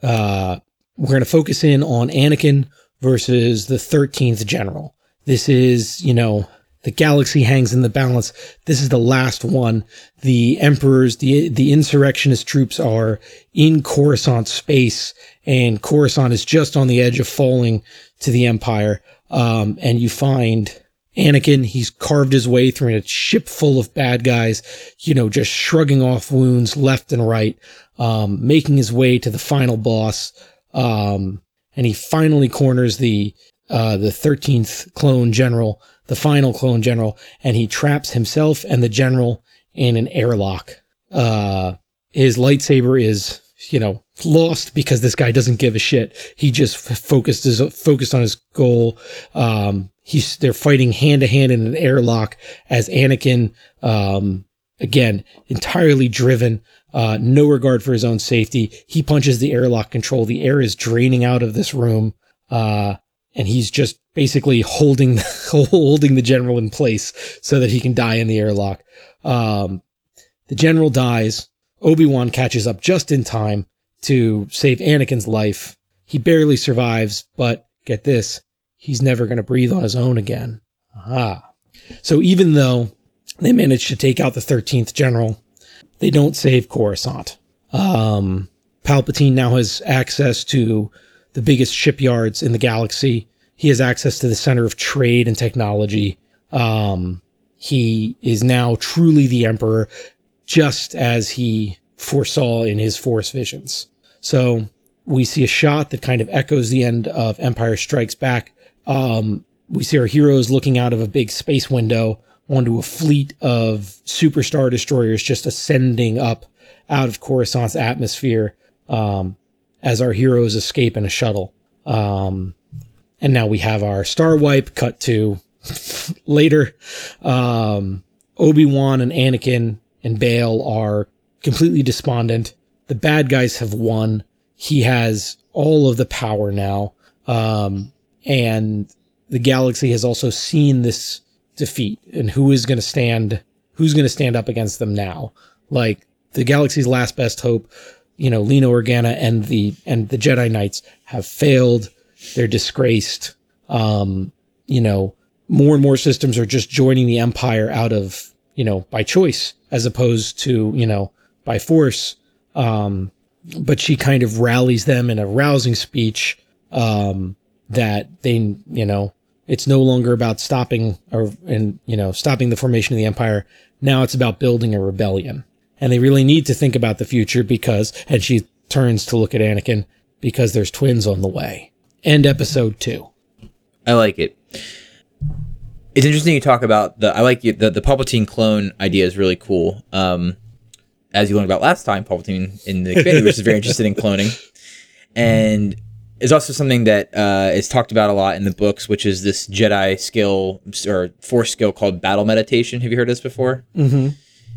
uh, we're going to focus in on Anakin versus the 13th general. This is, you know, the galaxy hangs in the balance. This is the last one. The emperors, the the insurrectionist troops are in Coruscant space, and Coruscant is just on the edge of falling to the Empire. Um, and you find Anakin, he's carved his way through a ship full of bad guys, you know, just shrugging off wounds left and right, um, making his way to the final boss. Um, and he finally corners the uh, the 13th clone general the final clone general, and he traps himself and the general in an airlock. Uh, his lightsaber is, you know, lost because this guy doesn't give a shit. He just focused his focused on his goal. Um, he's they're fighting hand to hand in an airlock as Anakin, um, again entirely driven, uh, no regard for his own safety. He punches the airlock control. The air is draining out of this room, uh, and he's just basically holding holding the general in place so that he can die in the airlock. Um, the general dies. Obi Wan catches up just in time to save Anakin's life. He barely survives, but get this, he's never going to breathe on his own again. Aha. So even though they managed to take out the 13th general, they don't save Coruscant. Um, Palpatine now has access to the biggest shipyards in the galaxy. He has access to the center of trade and technology. Um, he is now truly the emperor, just as he foresaw in his Force visions. So we see a shot that kind of echoes the end of Empire Strikes Back. Um, we see our heroes looking out of a big space window onto a fleet of superstar destroyers just ascending up out of Coruscant's atmosphere um, as our heroes escape in a shuttle. Um, and now we have our star wipe cut to later. Um, Obi Wan and Anakin and Bail are completely despondent. The bad guys have won. He has all of the power now. Um, and the galaxy has also seen this defeat and who is going to stand, who's going to stand up against them now. Like the galaxy's last best hope, you know, Lina Organa and the, and the Jedi Knights have failed. They're disgraced. Um, you know, more and more systems are just joining the empire out of, you know, by choice as opposed to, you know, by force. Um, but she kind of rallies them in a rousing speech, um, that they, you know, it's no longer about stopping or, and, you know, stopping the formation of the empire. Now it's about building a rebellion. And they really need to think about the future because, and she turns to look at Anakin because there's twins on the way. End episode two. I like it. It's interesting you talk about the. I like the the Palpatine clone idea is really cool. Um, as you learned about last time, Palpatine in the Universe is very interested in cloning, and is also something that uh, is talked about a lot in the books, which is this Jedi skill or Force skill called battle meditation. Have you heard of this before? Mm-hmm.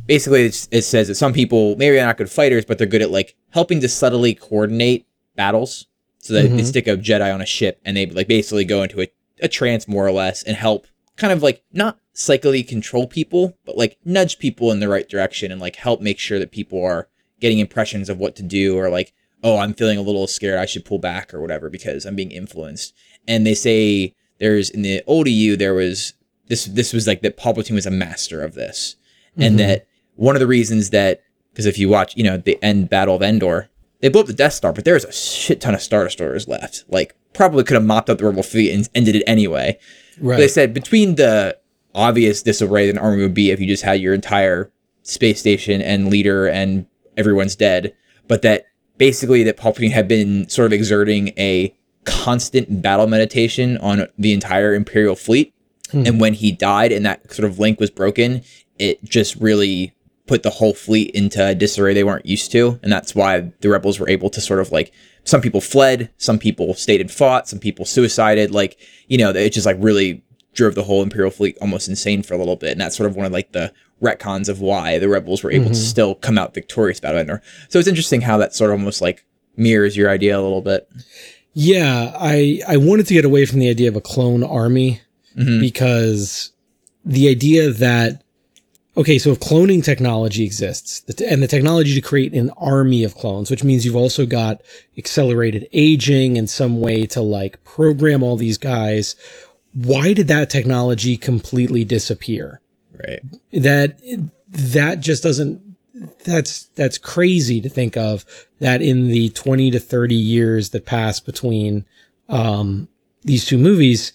Basically, it's, it says that some people maybe they're not good fighters, but they're good at like helping to subtly coordinate battles. So that they Mhm. stick a Jedi on a ship and they like basically go into a, a trance more or less and help kind of like not psychically control people, but like nudge people in the right direction and like help make sure that people are getting impressions of what to do or like, oh, I'm feeling a little scared, I should pull back or whatever because I'm being influenced. And they say there's in the old EU there was this this was like that Palpatine was a master of this. And Mhm. that one of the reasons that because if you watch, you know, the end battle of Endor, they blew up the Death Star, but there's a shit ton of Star Destroyers left. Like probably could have mopped up the rebel fleet and ended it anyway. Right. They said between the obvious disarray that an army would be if you just had your entire space station and leader and everyone's dead, but that basically that Palpatine had been sort of exerting a constant battle meditation on the entire Imperial fleet. Hmm. And when he died and that sort of link was broken, it just really put the whole fleet into a disarray they weren't used to. And that's why the rebels were able to sort of like some people fled, some people stayed and fought, some people suicided. Like, you know, it just like really drove the whole Imperial fleet almost insane for a little bit. And that's sort of one of like the retcons of why the rebels were able to Mhm. still come out victorious about Endor. So it's interesting how that sort of almost like mirrors your idea a little bit. Yeah, I I wanted to get away from the idea of a clone army Mhm. because the idea that okay, so if cloning technology exists and the technology to create an army of clones, which means you've also got accelerated aging and some way to like program all these guys, why did that technology completely disappear? Right. that that just doesn't that's that's crazy to think of that in the 20 to 30 years that pass between um these two movies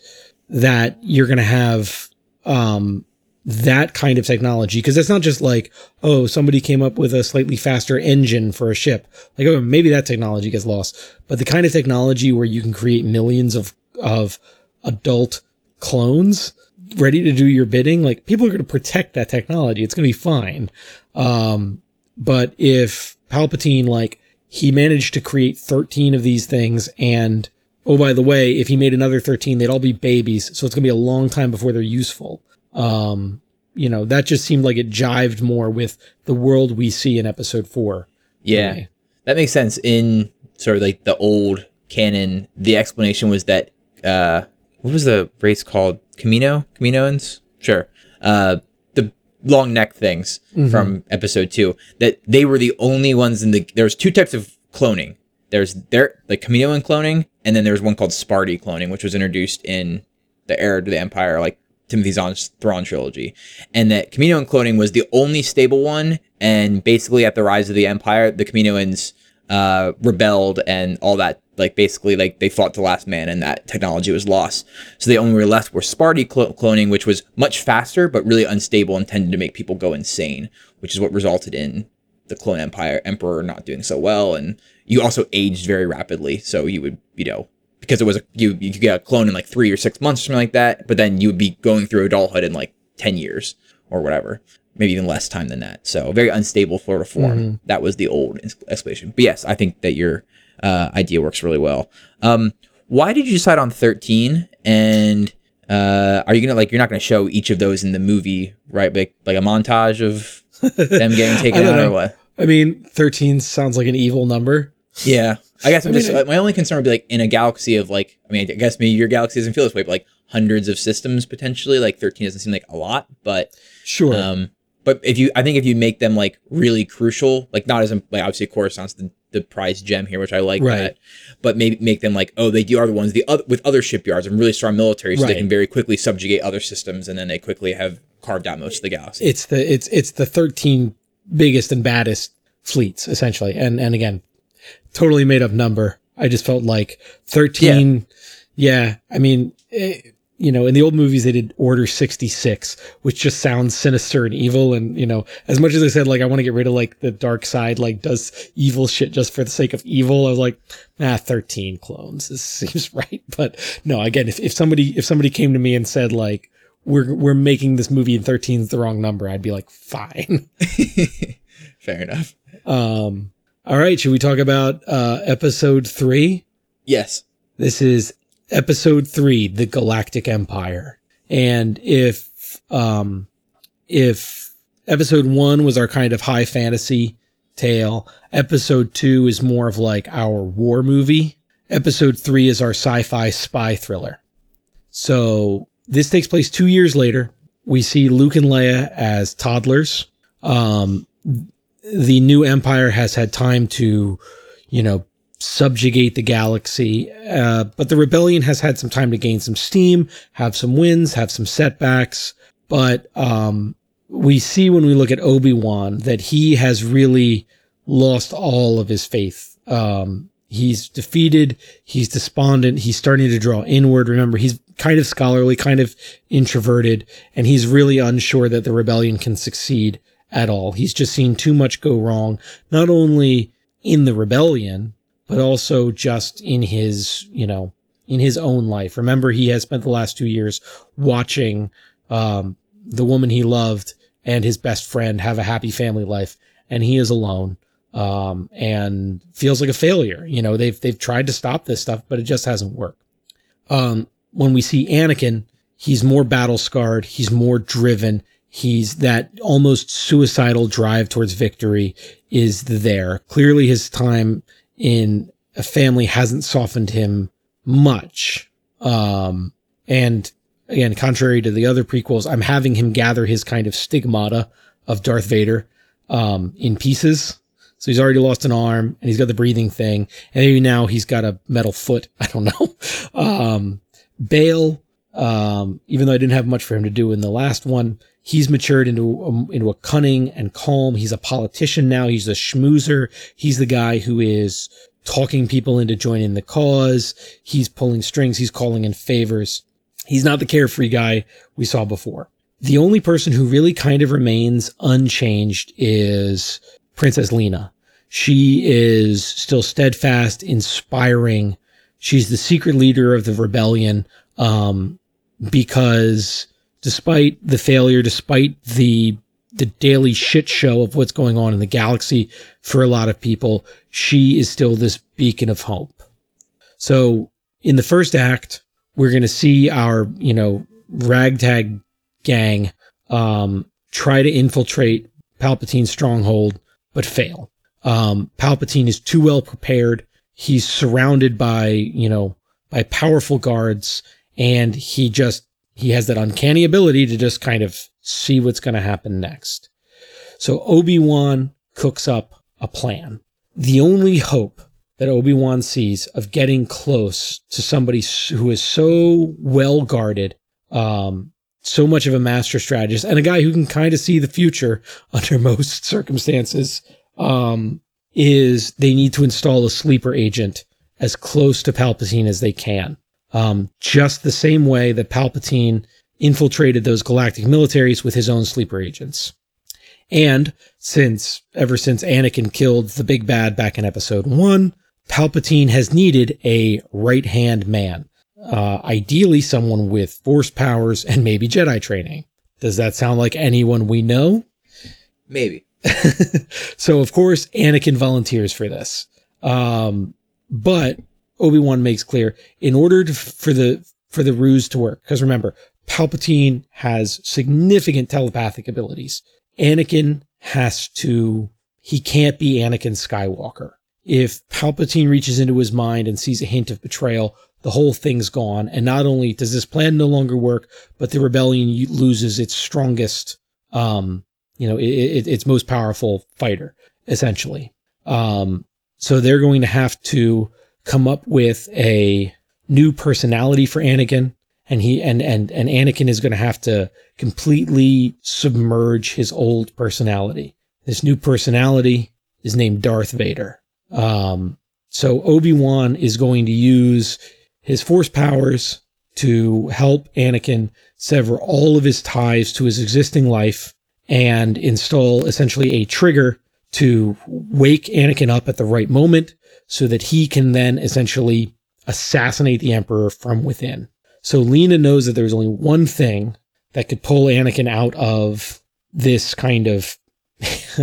that you're going to have um that kind of technology because it's not just like oh somebody came up with a slightly faster engine for a ship like oh maybe that technology gets lost but the kind of technology where you can create millions of of adult clones ready to do your bidding, like people are going to protect that technology. It's going to be fine. Um, but if Palpatine, like, he managed to create 13 of these things and oh by the way if he made another 13 they'd all be babies so it's going to be a long time before they're useful um you know that just seemed like it jived more with the world we see in episode 4 Yeah, that makes sense. In sort of like the old canon, the explanation was that uh, what was the race called? Kamino, Kaminoans. Sure. Uh, the long neck things from episode two. That they were the only ones in the. there's two types of cloning. There's there like Kaminoan cloning, and then there's one called Spaarti cloning, which was introduced in the Heir to the Empire, like Timothy Zahn's Thrawn trilogy, and that Kaminoan cloning was the only stable one. And basically, at the rise of the Empire, the Kaminoans uh, rebelled and all that. Like basically, like they fought the last man, and that technology was lost. So the only were left were Spaarti cl- cloning, which was much faster but really unstable and tended to make people go insane, which is what resulted in the clone empire emperor not doing so well and you also aged very rapidly so you would you know because it was a you you could get a clone in like three or six months or something like that but then you would be going through adulthood in like 10 years or whatever maybe even less time than that. So very unstable sort of form. That was the old explanation. But yes i think that your uh, idea works really well. Um why did you decide on 13 and uh are you gonna like you're not gonna show each of those in the movie right? Like like a montage of them getting taken I don't or what? I mean 13 sounds like an evil number yeah, I guess I'm I just mean, like, my only concern would be like in a galaxy of like I mean I guess maybe your galaxy doesn't feel this way, but like hundreds of systems potentially. Like 13 doesn't seem like a lot, but sure um, but if you I think if you make them like really crucial, like not as like obviously Coruscant's the the prize gem here, which I like Right. that, but maybe make them like oh they are the ones the other with other shipyards and really strong military, so they can very quickly subjugate other systems, and then they quickly have carved out most of the galaxy. it's the it's it's the 13 biggest and baddest fleets essentially and and again totally made up number. I just felt like 13 yeah, i mean eh, you know in the old movies they did order 66 which just sounds sinister and evil. And you know as much as i said like i want to get rid of like the dark side like does evil shit just for the sake of evil i was like ah 13 clones this seems right. But no again if, if somebody if somebody came to me and said like we're we're making this movie and 13 is the wrong number i'd be like fine. Fair enough. um all right should we talk about uh episode three Yes. this is episode three, the Galactic Empire. And if, um, if episode one was our kind of high fantasy tale, episode two is more of like our war movie. Episode three is our sci-fi spy thriller. So this takes place two years later. We see Luke and Leia as toddlers. Um, the new empire has had time to, you know, subjugate the galaxy. Uh, but the rebellion has had some time to gain some steam, have some wins, have some setbacks. But um, we see when we look at Obi Wan that he has really lost all of his faith. Um, he's defeated. He's despondent. He's starting to draw inward. Remember, he's kind of scholarly, kind of introverted, and he's really unsure that the rebellion can succeed at all. He's just seen too much go wrong, not only in the rebellion, but also just in his, you know, in his own life. Remember, he has spent the last two years watching um, the woman he loved and his best friend have a happy family life, and he is alone um, and feels like a failure. You know, they've they've tried to stop this stuff, but it just hasn't worked. Um, when we see Anakin, he's more battle scarred. He's more driven. He's that almost suicidal drive towards victory is there. Clearly, his time in a family hasn't softened him much. Um, and again, contrary to the other prequels, I'm having him gather his kind of stigmata of Darth Vader um, in pieces. So he's already lost an arm and he's got the breathing thing. And maybe now he's got a metal foot. I don't know. Um, Bail, um, even though I didn't have much for him to do in the last one, he's matured into a, into a cunning and calm. He's a politician now. He's a schmoozer. He's the guy who is talking people into joining the cause. He's pulling strings. He's calling in favors. He's not the carefree guy we saw before. The only person who really kind of remains unchanged is Princess Lena. She is still steadfast, inspiring. She's the secret leader of the rebellion um, because despite the failure, despite the the daily shit show of what's going on in the galaxy for a lot of people, she is still this beacon of hope. So in the first act, we're going to see our, you know, ragtag gang um, try to infiltrate Palpatine's stronghold, but fail. Um, Palpatine is too well prepared. He's surrounded by, you know, by powerful guards, and he just he has that uncanny ability to just kind of see what's going to happen next. So Obi-Wan cooks up a plan. The only hope that Obi-Wan sees of getting close to somebody who is so well guarded, um, so much of a master strategist, and a guy who can kind of see the future under most circumstances, um, is they need to install a sleeper agent as close to Palpatine as they can. Um, just the same way that Palpatine infiltrated those galactic militaries with his own sleeper agents. And since ever since Anakin killed the big bad back in episode one, Palpatine has needed a right hand man, uh, ideally someone with force powers and maybe Jedi training. Does that sound like anyone we know? Maybe. so of course Anakin volunteers for this. Um, but Obi-Wan makes clear in order to, for the for the ruse to work because remember Palpatine has significant telepathic abilities. Anakin has to he can't be Anakin Skywalker. If Palpatine reaches into his mind and sees a hint of betrayal, the whole thing's gone. And not only does this plan no longer work, but the rebellion loses its strongest, um, you know, it, it, its most powerful fighter, essentially. Um, so they're going to have to come up with a new personality for Anakin and he and and and Anakin is going to have to completely submerge his old personality. This new personality is named Darth Vader. Um, so Obi-Wan is going to use his force powers to help Anakin sever all of his ties to his existing life and install essentially a trigger to wake Anakin up at the right moment so that he can then essentially assassinate the Emperor from within. So Lena knows that there's only one thing that could pull Anakin out of this kind of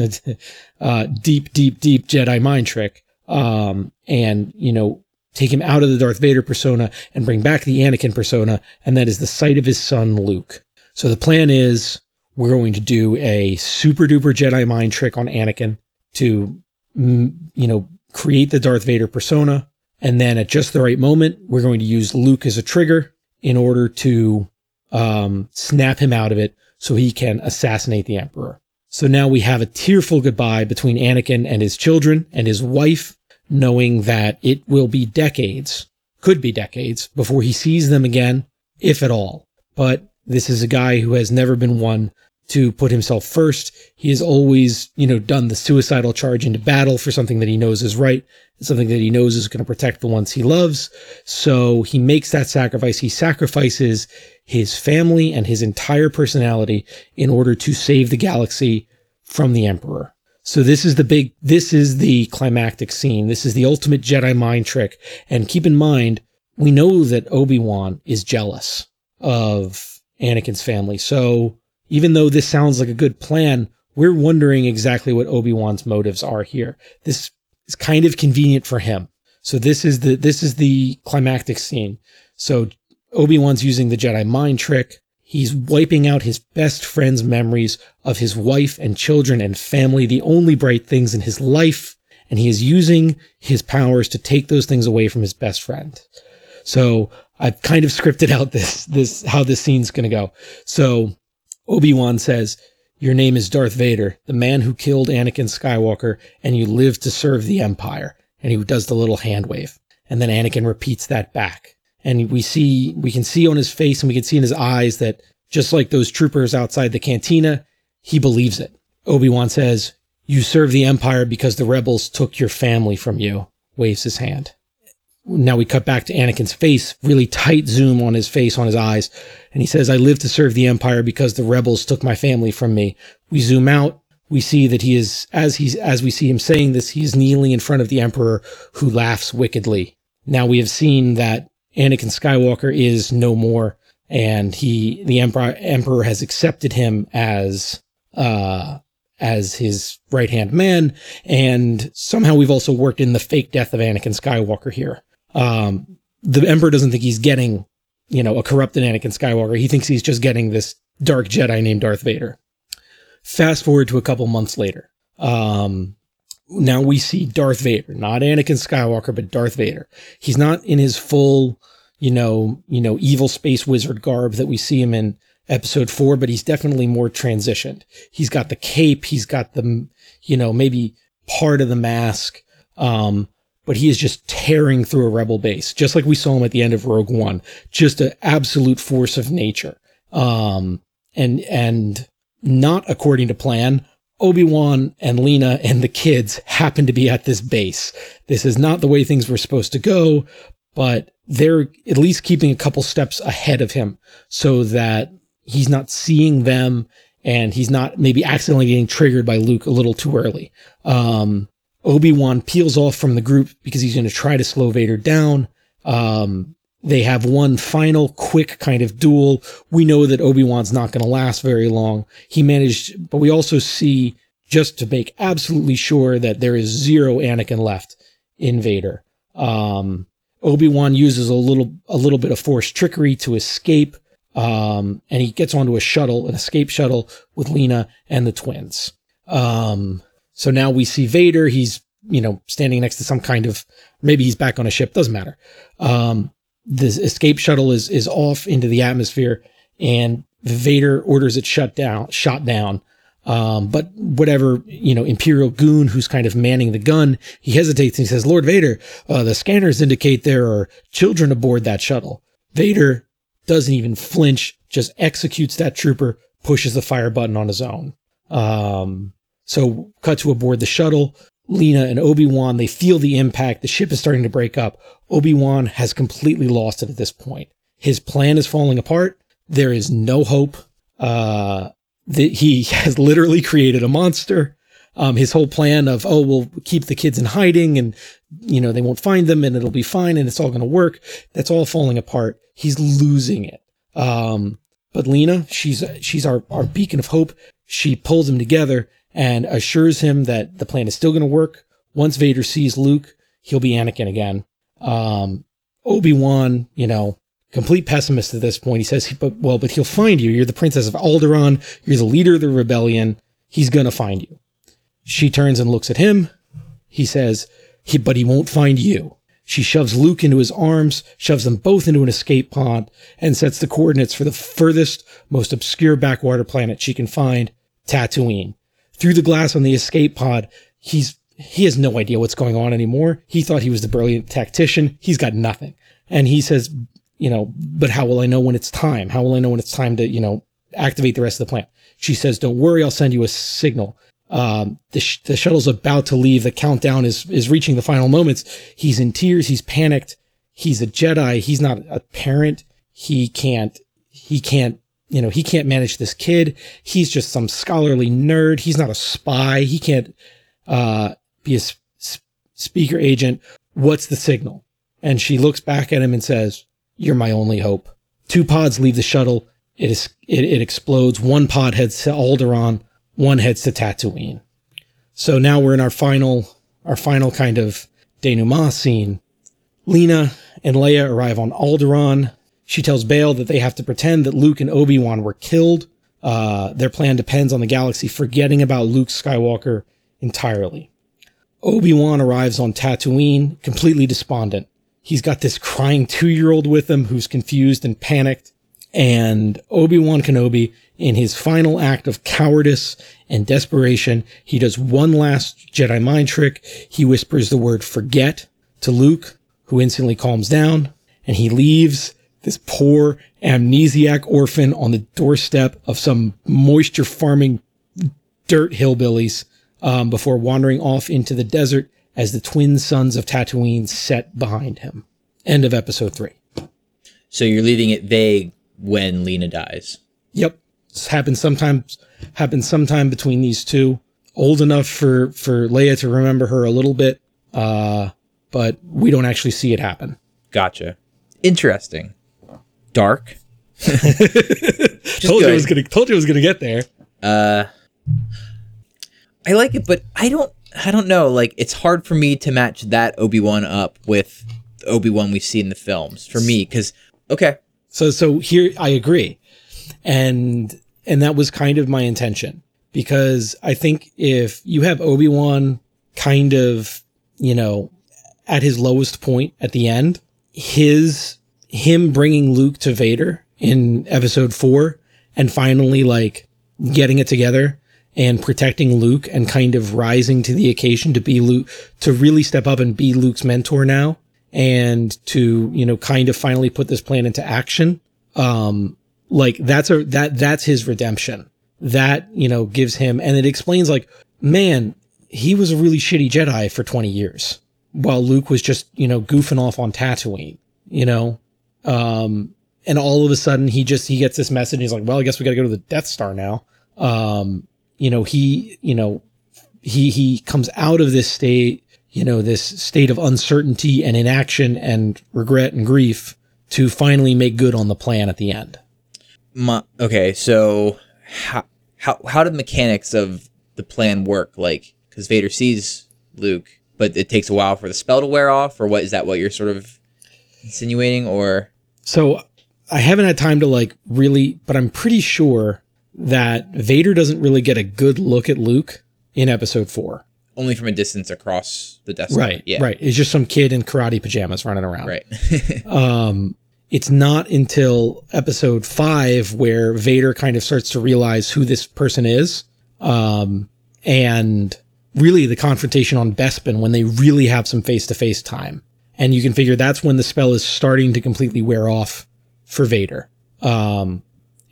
uh, deep, deep, deep Jedi mind trick, um, and you know, take him out of the Darth Vader persona and bring back the Anakin persona, and that is the sight of his son Luke. So the plan is we're going to do a super duper Jedi mind trick on Anakin to, mm, you know, create the Darth Vader persona. And then at just the right moment, we're going to use Luke as a trigger in order to um, snap him out of it so he can assassinate the Emperor. So now we have a tearful goodbye between Anakin and his children and his wife, knowing that it will be decades, could be decades, before he sees them again, if at all. But this is a guy who has never been one to put himself first. He has always, you know, done the suicidal charge into battle for something that he knows is right, something that he knows is going to protect the ones he loves. So he makes that sacrifice. He sacrifices his family and his entire personality in order to save the galaxy from the Emperor. So this is the big, this is the climactic scene. This is the ultimate Jedi mind trick. And keep in mind, we know that Obi-Wan is jealous of Anakin's family. So even though this sounds like a good plan, we're wondering exactly what Obi-Wan's motives are here. This is kind of convenient for him. So this is the this is the climactic scene. So Obi-Wan's using the Jedi mind trick. He's wiping out his best friend's memories of his wife and children and family, the only bright things in his life, and he is using his powers to take those things away from his best friend. So I've kind of scripted out this this how this scene's going to go. So Obi-Wan says, Your name is Darth Vader, the man who killed Anakin Skywalker, and you live to serve the Empire. And he does the little hand wave. And then Anakin repeats that back. And we see, we can see on his face and we can see in his eyes that just like those troopers outside the cantina, he believes it. Obi-Wan says, You serve the Empire because the rebels took your family from you, waves his hand now we cut back to Anakin's face, really tight zoom on his face, on his eyes. And he says, I live to serve the Empire because the rebels took my family from me. We zoom out. We see that he is, as he's, as we see him saying this, he is kneeling in front of the Emperor who laughs wickedly. Now we have seen that Anakin Skywalker is no more and he the emperor emperor has accepted him as uh as his right hand man, and somehow we've also worked in the fake death of Anakin Skywalker here. Um, the emperor doesn't think he's getting, you know, a corrupted Anakin Skywalker. He thinks he's just getting this dark Jedi named Darth Vader. Fast forward to a couple months later. Um, now we see Darth Vader, not Anakin Skywalker, but Darth Vader. He's not in his full, you know, you know, evil space wizard garb that we see him in episode four, but he's definitely more transitioned. He's got the cape, he's got the, you know, maybe part of the mask. Um, but he is just tearing through a rebel base, just like we saw him at the end of Rogue One. Just an absolute force of nature. Um, and, and not according to plan. Obi-Wan and Lena and the kids happen to be at this base. This is not the way things were supposed to go, but they're at least keeping a couple steps ahead of him so that he's not seeing them and he's not maybe accidentally getting triggered by Luke a little too early. Um, Obi-Wan peels off from the group because he's going to try to slow Vader down. Um, they have one final quick kind of duel. We know that Obi-Wan's not going to last very long. He managed, but we also see just to make absolutely sure that there is zero Anakin left in Vader. Um, Obi-Wan uses a little, a little bit of force trickery to escape. Um, and he gets onto a shuttle, an escape shuttle with Lena and the twins. Um, so now we see Vader. He's, you know, standing next to some kind of, maybe he's back on a ship. Doesn't matter. Um, this escape shuttle is is off into the atmosphere, and Vader orders it shut down, shot down. Um, but whatever, you know, Imperial goon who's kind of manning the gun, he hesitates and he says, Lord Vader, uh, the scanners indicate there are children aboard that shuttle. Vader doesn't even flinch, just executes that trooper, pushes the fire button on his own. Um, so cut to aboard the shuttle. Lena and Obi-Wan, they feel the impact. The ship is starting to break up. Obi-Wan has completely lost it at this point. His plan is falling apart. There is no hope. Uh, the, he has literally created a monster. Um, his whole plan of, oh, we'll keep the kids in hiding and, you know, they won't find them and it'll be fine and it's all going to work. That's all falling apart. He's losing it. Um, but Lena, she's, she's our, our beacon of hope. She pulls him together and assures him that the plan is still going to work. Once Vader sees Luke, he'll be Anakin again. Um, Obi-Wan, you know, complete pessimist at this point. He says, but well, but he'll find you. You're the princess of Alderaan. You're the leader of the rebellion. He's going to find you. She turns and looks at him. He says, he, but he won't find you. She shoves Luke into his arms, shoves them both into an escape pod, and sets the coordinates for the furthest, most obscure backwater planet she can find, Tatooine through the glass on the escape pod. He's he has no idea what's going on anymore. He thought he was the brilliant tactician. He's got nothing. And he says, you know, but how will I know when it's time? How will I know when it's time to, you know, activate the rest of the plant? She says, don't worry. I'll send you a signal. Um, the, sh- the shuttle's about to leave. The countdown is, is reaching the final moments. He's in tears. He's panicked. He's a Jedi. He's not a parent. He can't, he can't you know, he can't manage this kid. He's just some scholarly nerd. He's not a spy. He can't uh, be a sp- speaker agent. What's the signal? And she looks back at him and says, You're my only hope. Two pods leave the shuttle. It, is, it, it explodes. One pod heads to Alderaan. One heads to Tatooine. So now we're in our final, our final kind of denouement scene. Lena and Leia arrive on Alderaan. She tells Bail that they have to pretend that Luke and Obi-Wan were killed. Uh, their plan depends on the galaxy forgetting about Luke Skywalker entirely. Obi-Wan arrives on Tatooine completely despondent. He's got this crying two-year-old with him who's confused and panicked. And Obi-Wan Kenobi, in his final act of cowardice and desperation, he does one last Jedi mind trick. He whispers the word forget to Luke, who instantly calms down, and he leaves this poor amnesiac orphan on the doorstep of some moisture farming dirt hillbillies um, before wandering off into the desert as the twin suns of Tatooine set behind him. End of episode three. So you're leaving it vague when Lena dies. Yep, this happens sometimes. Happens sometime between these two. Old enough for for Leia to remember her a little bit, uh, but we don't actually see it happen. Gotcha. Interesting dark, told you it was gonna told you it was gonna get there. Uh, I like it, but I don't. I don't know. Like, it's hard for me to match that Obi Wan up with Obi Wan we see in the films for me. Because okay, So so here I agree. And and that was kind of my intention because I think if you have Obi-Wan kind of, you know, at his lowest point at the end, his him bringing Luke to Vader in episode 4 and finally like getting it together and protecting Luke and kind of rising to the occasion to be Luke to really step up and be Luke's mentor now and to you know kind of finally put this plan into action. Um like that's a that that's his redemption. That you know gives him and it explains like man he was a really shitty jedi for 20 years while luke was just you know goofing off on tatooine you know um and all of a sudden he just he gets this message he's like well i guess we gotta go to the death star now um you know he you know he he comes out of this state you know, this state of uncertainty and inaction and regret and grief to finally make good on the plan at the end. my, okay. So how how how did mechanics of the plan work? Like, because Vader sees Luke, but it takes a while for the spell to wear off, or what is that? What you're sort of insinuating, or So I haven't had time to like really, but I'm pretty sure that Vader doesn't really get a good look at Luke in episode four. only from a distance across the Death Star? Right. Yeah. Right. It's just some kid in karate pajamas running around. Right. um, it's not until episode five where Vader kind of starts to realize who this person is. Um, and really the confrontation on Bespin when they really have some face to face time. And you can figure that's when the spell is starting to completely wear off for Vader. Um,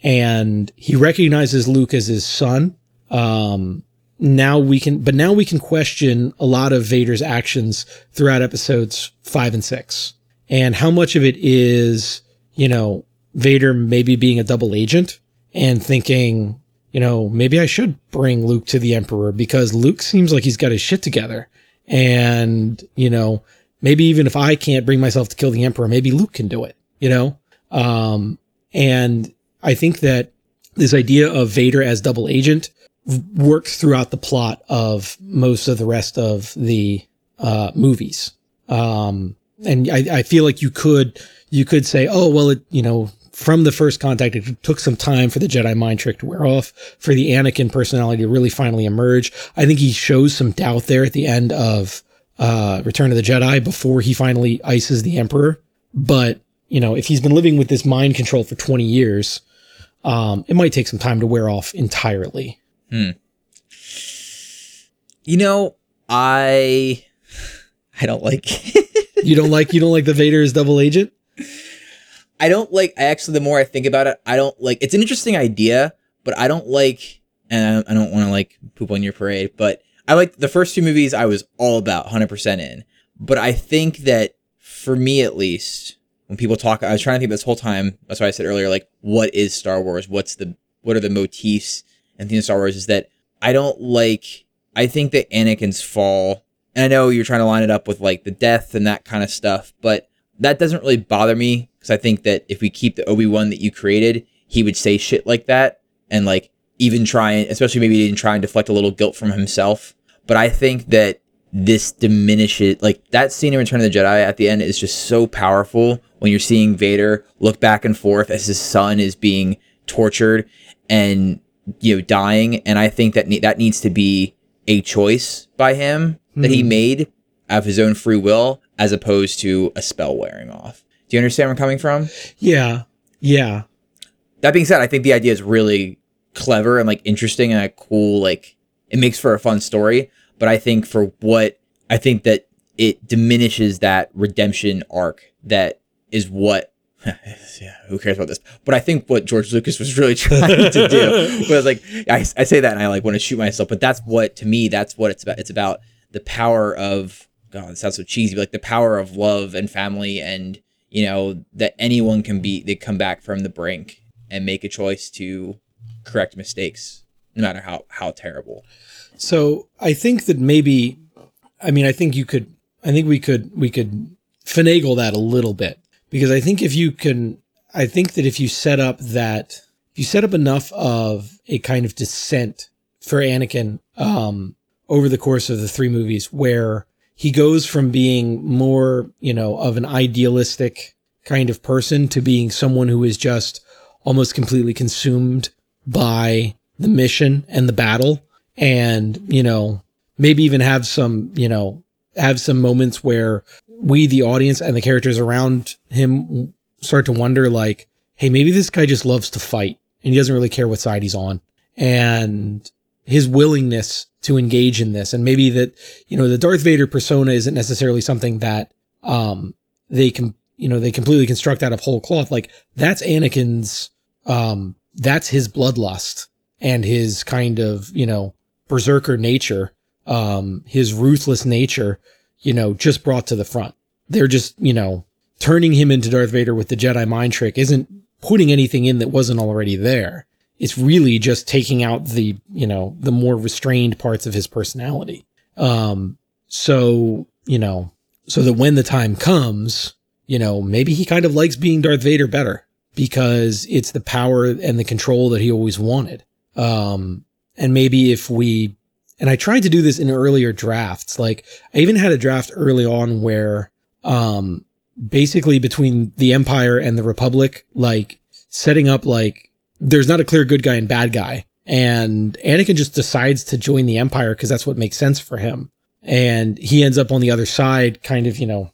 and he recognizes Luke as his son. Um, now we can, but now we can question a lot of Vader's actions throughout episodes five and six and how much of it is, you know, Vader maybe being a double agent and thinking, you know, maybe I should bring Luke to the Emperor because Luke seems like he's got his shit together. And, you know, maybe even if I can't bring myself to kill the Emperor, maybe Luke can do it, you know? Um, and I think that this idea of Vader as double agent works throughout the plot of most of the rest of the uh, movies. Um, and I, I feel like you could you could say, oh well, it you know from the first contact, it took some time for the Jedi mind trick to wear off, for the Anakin personality to really finally emerge. I think he shows some doubt there at the end of uh, Return of the Jedi before he finally ices the Emperor. But you know, if he's been living with this mind control for 20 years, um, it might take some time to wear off entirely. you know, I I don't like You don't like you don't like the Vader as double agent? I don't like. I actually, the more I think about it, I don't like. It's an interesting idea, but I don't like. And I, I don't want to like poop on your parade, but I like the first two movies. I was all about 100 percent in, but I think that for me at least, when people talk, I was trying to think this whole time. That's why I said earlier, like, what is Star Wars? What's the what are the motifs and things of Star Wars? Is that I don't like. I think that Anakin's fall, and I know you're trying to line it up with like the death and that kind of stuff, but that doesn't really bother me because I think that if we keep the Obi Wan that you created, he would say shit like that and like even try and especially maybe even try and deflect a little guilt from himself. But I think that this diminishes like that scene in Return of the Jedi at the end is just so powerful when you're seeing Vader look back and forth as his son is being tortured and you know dying and I think that ne- that needs to be a choice by him that he Hmm. made of his own free will as opposed to a spell wearing off. Do you understand where I'm coming from? Yeah. Yeah. That being said, I think the idea is really clever and like interesting and a cool like it makes for a fun story. But I think for what I think that it diminishes that redemption arc that is what yeah, who cares about this? But I think what George Lucas was really trying to do was like I, I say that and I like want to shoot myself, but that's what to me that's what it's about. It's about the power of God. It sounds so cheesy, but like the power of love and family, and you know that anyone can be. They come back from the brink and make a choice to correct mistakes, no matter how how terrible. So I think that maybe, I mean, I think you could, I think we could, we could finagle that a little bit. Because I think if you can, I think that if you set up that, if you set up enough of a kind of descent for Anakin, um, over the course of the three movies where he goes from being more, you know, of an idealistic kind of person to being someone who is just almost completely consumed by the mission and the battle and, you know, maybe even have some, you know, have some moments where we, the audience and the characters around him start to wonder like, Hey, maybe this guy just loves to fight and he doesn't really care what side he's on. And his willingness to engage in this and maybe that, you know, the Darth Vader persona isn't necessarily something that, um, they can, you know, they completely construct out of whole cloth. Like that's Anakin's, um, that's his bloodlust and his kind of, you know, berserker nature, um, his ruthless nature, you know, just brought to the front. They're just, you know, turning him into Darth Vader with the Jedi mind trick isn't putting anything in that wasn't already there. It's really just taking out the, you know, the more restrained parts of his personality. Um, so, you know, so that when the time comes, you know, maybe he kind of likes being Darth Vader better because it's the power and the control that he always wanted. Um, and maybe if we, and I tried to do this in earlier drafts, like I even had a draft early on where, um, basically between the Empire and the Republic, like setting up like there's not a clear good guy and bad guy. And Anakin just decides to join the Empire because that's what makes sense for him. And he ends up on the other side, kind of, you know,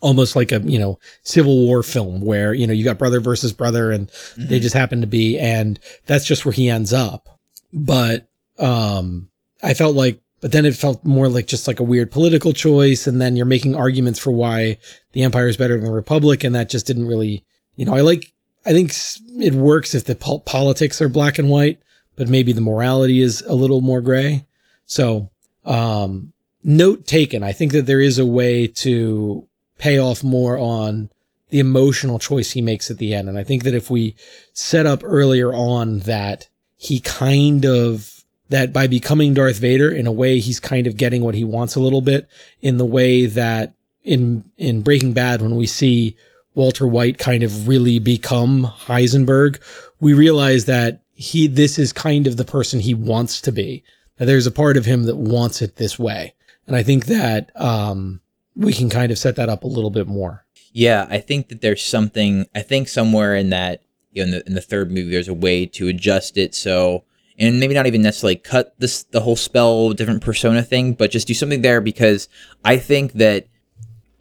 almost like a, you know, Civil War film where, you know, you got brother versus brother and mm-hmm. they just happen to be, and that's just where he ends up. But, um, I felt like, but then it felt more like just like a weird political choice. And then you're making arguments for why the Empire is better than the Republic. And that just didn't really, you know, I like, I think it works if the po- politics are black and white, but maybe the morality is a little more gray. So, um, note taken. I think that there is a way to pay off more on the emotional choice he makes at the end. And I think that if we set up earlier on that he kind of, that by becoming Darth Vader, in a way, he's kind of getting what he wants a little bit in the way that in, in Breaking Bad, when we see Walter White kind of really become Heisenberg, we realize that he, this is kind of the person he wants to be. That there's a part of him that wants it this way. And I think that, um, we can kind of set that up a little bit more. Yeah, I think that there's something. I think somewhere in that, you know, in the in the third movie, there's a way to adjust it so, and maybe not even necessarily cut this the whole spell different persona thing, but just do something there because I think that,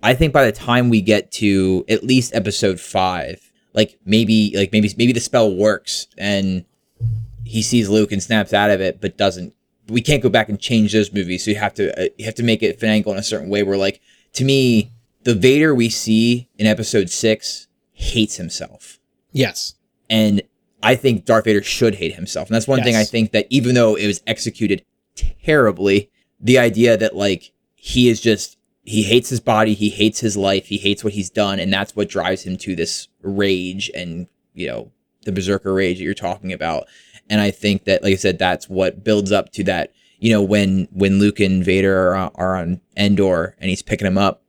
I think by the time we get to at least episode five, like maybe like maybe maybe the spell works and he sees Luke and snaps out of it, but doesn't. We can't go back and change those movies, so you have to uh, you have to make it finagle in a certain way where like to me, the Vader we see in episode six hates himself. Yes. And I think Darth Vader should hate himself. And that's one yes. thing I think that even though it was executed terribly, the idea that like he is just he hates his body, he hates his life, he hates what he's done, and that's what drives him to this rage and you know the berserker rage that you're talking about. And I think that, like I said, that's what builds up to that you know, when when Luke and Vader are, are on Endor and he's picking him up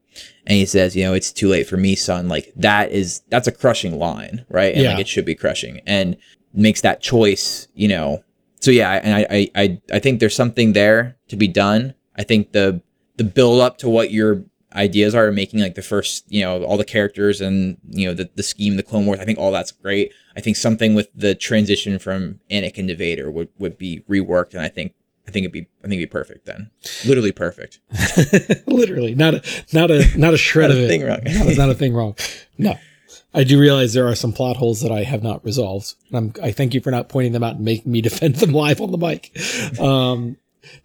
and he says, you know, it's too late for me, son. Like that is that's a crushing line, right? And yeah. like it should be crushing and makes that choice, you know. So yeah, and I I I think there's something there to be done. I think the the build up to what your ideas are making like the first, you know, all the characters and you know the the scheme, the Clone Wars. I think all that's great. I think something with the transition from Anakin to Vader would would be reworked, and I think I think it'd be I think it'd be perfect then. Literally perfect. Literally. Not a not a not a shred not a of thing it. Wrong. not, not a thing wrong. No. I do realize there are some plot holes that I have not resolved. I'm, I thank you for not pointing them out and making me defend them live on the mic. Um,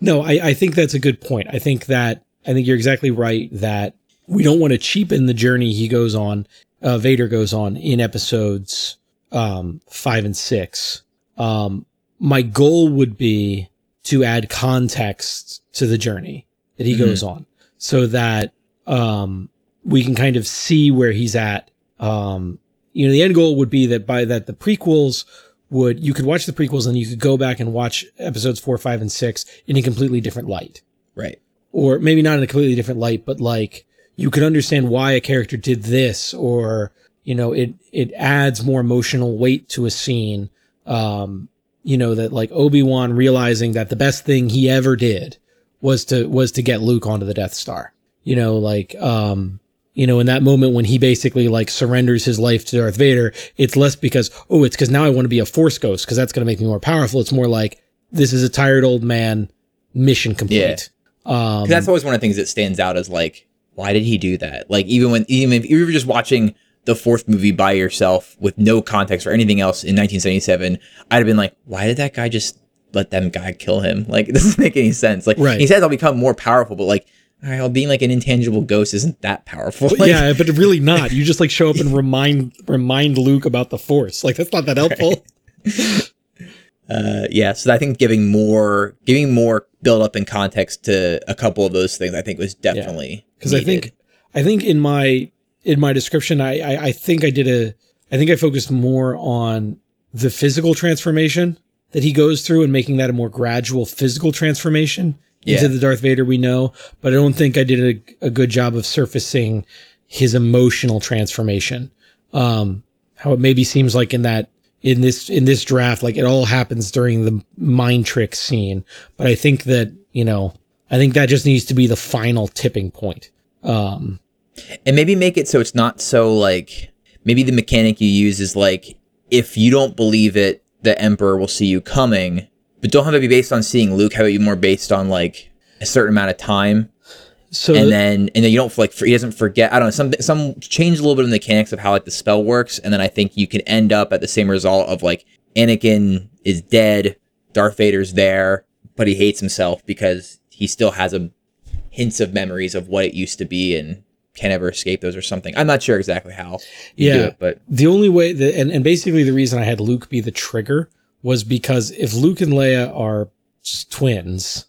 no, I, I think that's a good point. I think that I think you're exactly right that we don't want to cheapen the journey he goes on, uh, Vader goes on in episodes um, five and six. Um, my goal would be to add context to the journey that he mm-hmm. goes on so that um, we can kind of see where he's at. Um, you know, the end goal would be that by that the prequels would you could watch the prequels and you could go back and watch episodes four, five, and six in a completely different light. Right. Or maybe not in a completely different light, but like you could understand why a character did this or you know, it it adds more emotional weight to a scene. Um, you know that like Obi Wan realizing that the best thing he ever did was to was to get Luke onto the Death Star. You know, like um, you know, in that moment when he basically like surrenders his life to Darth Vader, it's less because oh, it's because now I want to be a Force ghost because that's going to make me more powerful. It's more like this is a tired old man, mission complete. Yeah. Um, that's always one of the things that stands out as like, why did he do that? Like even when even if you were just watching the fourth movie by yourself with no context or anything else in 1977, I'd have been like, why did that guy just let them guy kill him? Like it doesn't make any sense. Like right. he says I'll become more powerful, but like all right, well, being like an intangible ghost isn't that powerful. Like, yeah, but really not. You just like show up and remind remind Luke about the Force. Like that's not that helpful. Right. uh, yeah, so I think giving more giving more build up and context to a couple of those things, I think was definitely because yeah. I think I think in my in my description, I, I I think I did a I think I focused more on the physical transformation that he goes through and making that a more gradual physical transformation yeah. into the Darth Vader we know, but I don't think I did a, a good job of surfacing his emotional transformation. Um, how it maybe seems like in that in this in this draft, like it all happens during the mind trick scene. But I think that you know, I think that just needs to be the final tipping point. Um, and maybe make it so it's not so like maybe the mechanic you use is like if you don't believe it, the Emperor will see you coming but don't have it be based on seeing Luke. Have it be more based on like a certain amount of time. So and then and then you don't like he doesn't forget. I don't know some some change a little bit in the mechanics of how like the spell works, and then I think you can end up at the same result of like Anakin is dead, Darth Vader's there, but he hates himself because he still has a hints of memories of what it used to be and can never escape those or something. I'm not sure exactly how. yeah, it, but the only way that and, and basically the reason I had Luke be the trigger was because if Luke and Leia are twins,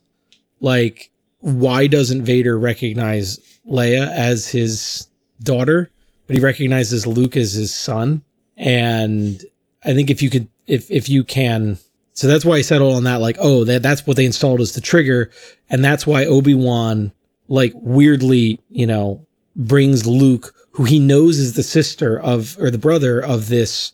like why doesn't Vader recognize Leia as his daughter, but he recognizes Luke as his son? And I think if you could, if if you can, so that's why I settled on that. Like, oh, that that's what they installed as the trigger, and that's why Obi Wan, like, weirdly, you know, brings Luke, who he knows is the sister of or the brother of this,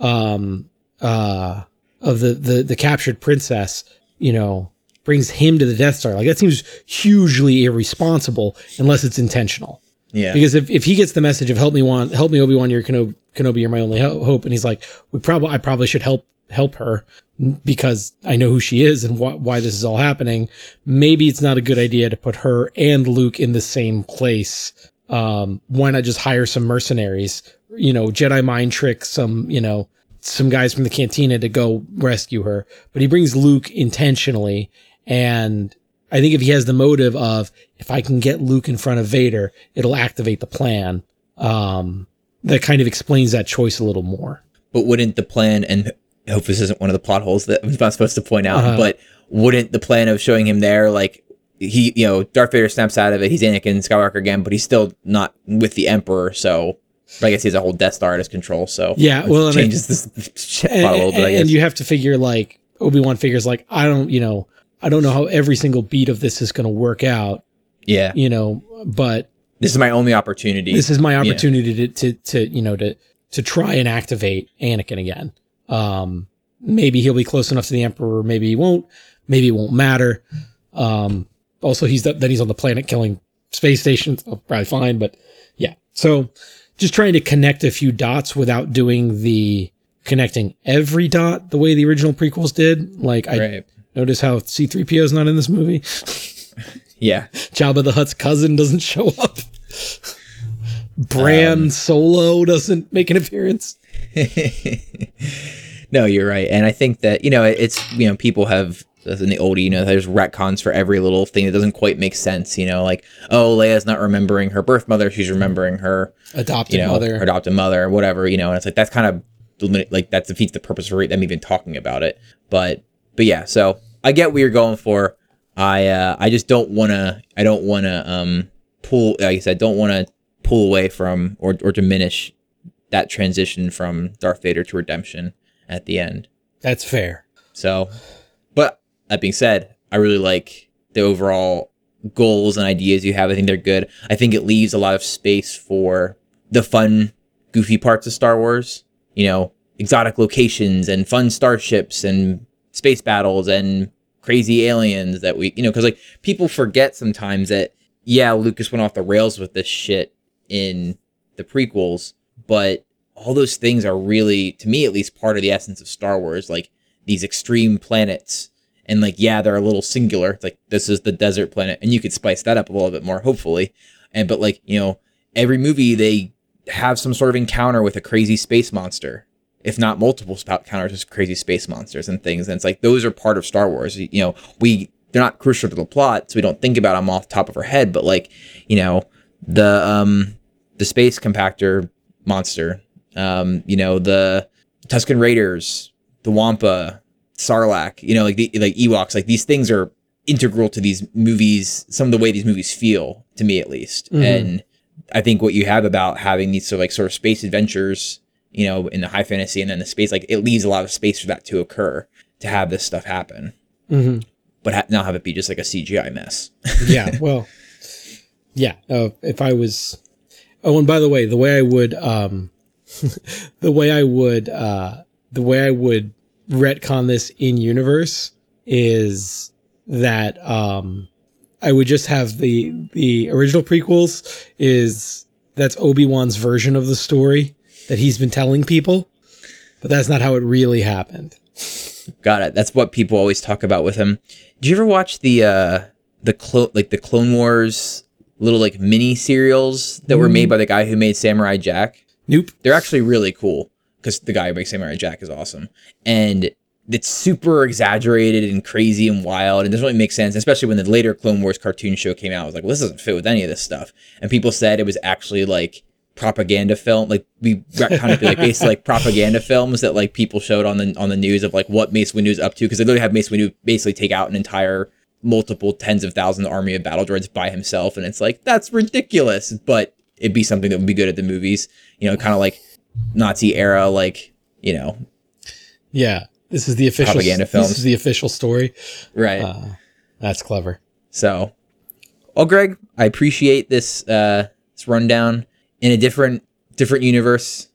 um, uh, of the, the, the captured princess, you know, brings him to the Death Star. Like that seems hugely irresponsible unless it's intentional. Yeah. Because if, if he gets the message of help me want help me Obi Wan, you're Kenobi, Kenobi, you're my only hope, and he's like, we probably I probably should help help her because I know who she is and wh- why this is all happening. Maybe it's not a good idea to put her and Luke in the same place. Um, why not just hire some mercenaries? You know, Jedi mind trick some you know some guys from the cantina to go rescue her, but he brings Luke intentionally. And I think if he has the motive of, if I can get Luke in front of Vader, it'll activate the plan. Um, that kind of explains that choice a little more. But wouldn't the plan, and I hope this isn't one of the plot holes that I'm not supposed to point out, uh-huh. but wouldn't the plan of showing him there, like, he, you know, Darth Vader snaps out of it. He's Anakin Skywalker again, but he's still not with the Emperor. So but I guess he has a whole Death Star at his control, so yeah, well, changes this shit and, a little bit. And you have to figure like Obi Wan figures like I don't, you know, I don't know how every single beat of this is going to work out. Yeah, you know, but this is my only opportunity. This is my opportunity yeah. to, to to you know to to try and activate Anakin again. Um, maybe he'll be close enough to the Emperor. Maybe he won't. Maybe it won't matter. Um, also, he's then he's on the planet killing space stations. Oh, probably fine, but yeah. So just trying to connect a few dots without doing the connecting every dot the way the original prequels did. Like I right. notice how C3PO is not in this movie. yeah. Jabba the Hutt's cousin doesn't show up. Bran um, Solo doesn't make an appearance. no, you're right. And I think that, you know, it's, you know, people have in the oldie, you know, there's retcons for every little thing that doesn't quite make sense. You know, like oh, Leia's not remembering her birth mother; she's remembering her adopted you know, mother, her adopted mother, or whatever. You know, and it's like that's kind of like that defeats the purpose for them even talking about it. But but yeah, so I get what you're going for. I uh, I just don't want to. I don't want to um pull. Like I said, don't want to pull away from or or diminish that transition from Darth Vader to redemption at the end. That's fair. So, but that being said, I really like the overall goals and ideas you have. I think they're good. I think it leaves a lot of space for the fun goofy parts of Star Wars, you know, exotic locations and fun starships and space battles and crazy aliens that we, you know, because like people forget sometimes that, yeah, Lucas went off the rails with this shit in the prequels, but all those things are really, to me at least, part of the essence of Star Wars. Like these extreme planets. And like, yeah, they're a little singular. Like this is the desert planet, and you could spice that up a little bit more, hopefully. And but like, you know, every movie they have some sort of encounter with a crazy space monster, if not multiple encounters with crazy space monsters and things. And it's like those are part of Star Wars. You know, we they're not crucial to the plot, so we don't think about them off the top of our head. But like, you know, the um the space compactor monster, um, you know, the Tusken Raiders, the Wampa, Sarlacc, you know, like the like Ewoks, like these things are integral to these movies, some of the way these movies feel, to me at least. Mm-hmm. And I think what you have about having these sort of like sort of space adventures, you know, in the high fantasy and then the space, like it leaves a lot of space for that to occur, to have this stuff happen. Mm-hmm. But ha- not have it be just like a CGI mess. yeah, well, yeah. Uh, if I was, oh, and by the way, the way I would, um, the way I would, uh, the way I would retcon this in universe is that um I would just have the the original prequels is that's Obi-Wan's version of the story that he's been telling people, but that's not how it really happened. Got it. That's what people always talk about with him. Did you ever watch the uh the clo- like the Clone Wars little like mini serials that mm. were made by the guy who made Samurai Jack? Nope. They're actually really cool because the guy who makes Samurai Jack is awesome. And it's super exaggerated and crazy and wild and doesn't really make sense, especially when the later Clone Wars cartoon show came out. I was like, well, this doesn't fit with any of this stuff. And people said it was actually like propaganda film. Like we kind of like basically like propaganda films that like people showed on the on the news of like what Mace Windu is up to because they literally have Mace Windu basically take out an entire multiple tens of thousands army of battle droids by himself, and it's like that's ridiculous. But it'd be something that would be good at the movies, you know, kind of like Nazi era, like you know. Yeah, this is the official propaganda films. This is the official story, right? Uh, that's clever. So, well, Greg, I appreciate this uh, this rundown in a different different universe,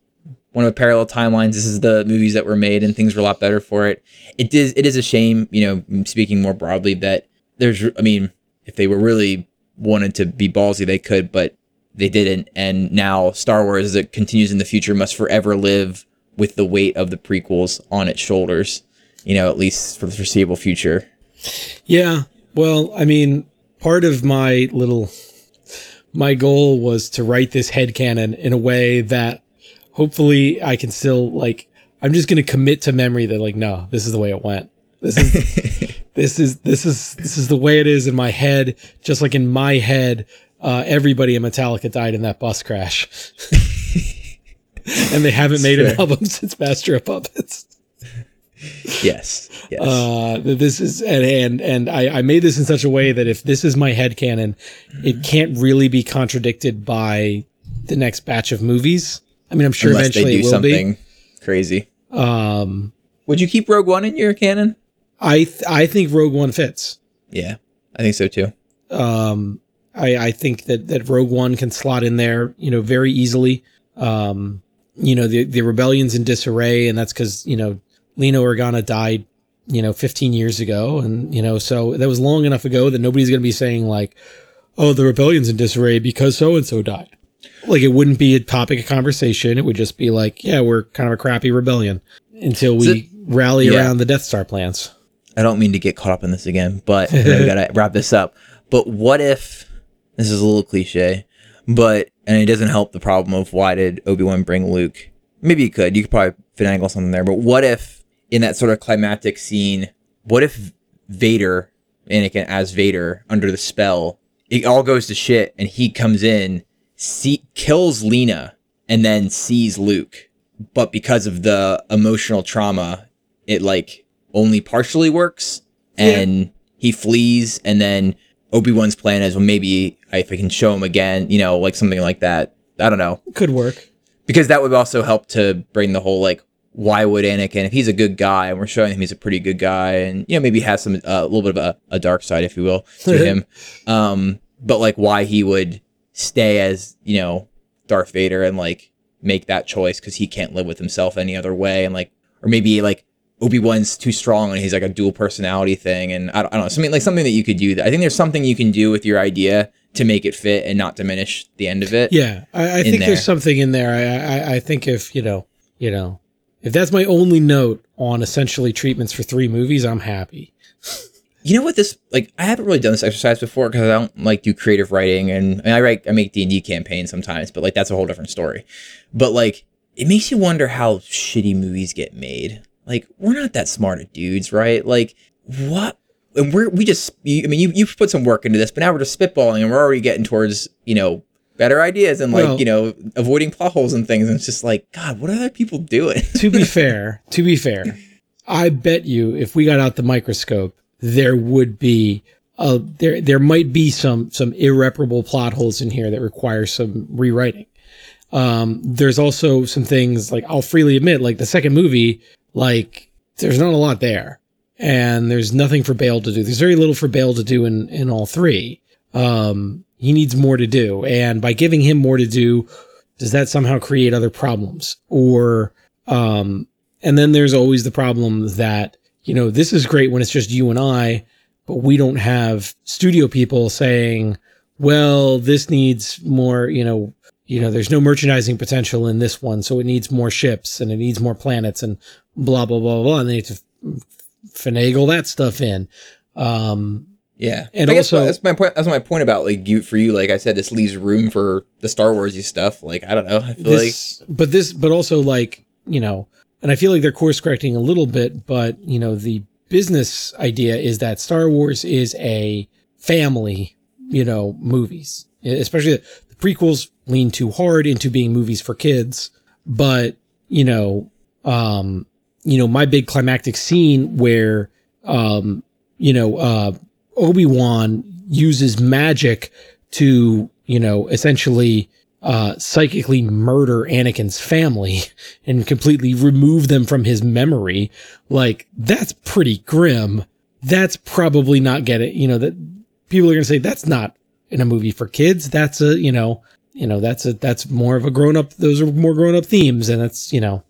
one of the parallel timelines. This is the movies that were made, and things were a lot better for it. It is it is a shame, you know, speaking more broadly, that there's. I mean, if they were really wanted to be ballsy, they could, but they didn't. And now Star Wars, as it continues in the future, must forever live with the weight of the prequels on its shoulders, you know, at least for the foreseeable future. Yeah. Well, I mean, part of my little my goal was to write this head canon in a way that hopefully I can still like I'm just going to commit to memory that like no, this is the way it went. This is this is this is this is the way it is in my head, just like in my head uh, everybody in Metallica died in that bus crash. and they haven't made an album since Master of Puppets. yes. Yes. Uh, this is and and, and I, I made this in such a way that if this is my head canon, it can't really be contradicted by the next batch of movies. I mean, I'm sure Unless eventually they do something be. crazy. Um, would you keep Rogue One in your canon? I th- I think Rogue One fits. Yeah, I think so too. Um, I, I think that, that Rogue One can slot in there, you know, very easily. Um, you know, the, the rebellion's in disarray, and that's because, you know, Lina Organa died, you know, 15 years ago. And, you know, so that was long enough ago that nobody's going to be saying, like, oh, the rebellion's in disarray because so and so died. Like, it wouldn't be a topic of conversation. It would just be like, yeah, we're kind of a crappy rebellion until we it, rally yeah. around the Death Star plans. I don't mean to get caught up in this again, but we got to wrap this up. But what if this is a little cliche, but and it doesn't help the problem of why did Obi Wan bring Luke? Maybe you could. You could probably finagle something there. But what if in that sort of climactic scene, what if Vader, Anakin as Vader under the spell, it all goes to shit, and he comes in, see, kills Lina, and then sees Luke. But because of the emotional trauma, it like only partially works, and yeah. he flees, and then Obi Wan's plan is well, maybe if I can show him again, you know, like something like that. I don't know. Could work because that would also help to bring the whole like why would Anakin if he's a good guy and we're showing him he's a pretty good guy and you know maybe has some uh, a uh, little bit of a, a, dark side if you will to him, um, but like why he would stay as you know Darth Vader and like make that choice because he can't live with himself any other way, and like, or maybe like Obi Wan's too strong and he's like a dual personality thing, and I don't, I don't know something like something that you could do. That I think there's something you can do with your idea to make it fit and not diminish the end of it. Yeah, I, I think there. there's something in there. I, I I think if you know, you know, if that's my only note on essentially treatments for three movies, I'm happy. You know what this like? I haven't really done this exercise before because I don't like do creative writing, and, and I write, I make D and D campaigns sometimes, but like that's a whole different story. But like, it makes you wonder how shitty movies get made. Like, we're not that smart at dudes, right? Like, what? And we're we just, you, I mean, you you put some work into this, but now we're just spitballing, and we're already getting towards you know better ideas and like Well- you know avoiding plot holes and things. And it's just like, God, what are other people doing? to be fair, to be fair, I bet you if we got out the microscope, there would be uh there there might be some some irreparable plot holes in here that require some rewriting. Um, there's also some things like I'll freely admit, like the second movie, like there's not a lot there, and there's nothing for Bail to do. There's very little for Bail to do in in all three. Um, he needs more to do, and by giving him more to do, does that somehow create other problems or um and then there's always the problem that you know this is great when it's just you and I but we don't have studio people saying well this needs more you know you know there's no merchandising potential in this one so it needs more ships and it needs more planets and blah blah blah blah and they need to finagle that stuff in um Yeah, And also- that's my point. That's my point about like you for you. Like I said, this leaves room for the Star Warsy stuff. Like I don't know. I feel like but this, but also like you know, and I feel like they're course correcting a little bit. But you know, the business idea is that Star Wars is a family, you know, movies. Especially the, the prequels lean too hard into being movies for kids. But you know, um, you know, my big climactic scene where, um, you know, uh, Obi Wan uses magic to, you know, essentially uh, psychically murder Anakin's family and completely remove them from his memory. Like that's pretty grim. That's probably not getting, you know, that people are going to say that's not in a movie for kids. That's a, you know, you know, that's a, that's more of a grown up, those are more grown up themes and that's, you know,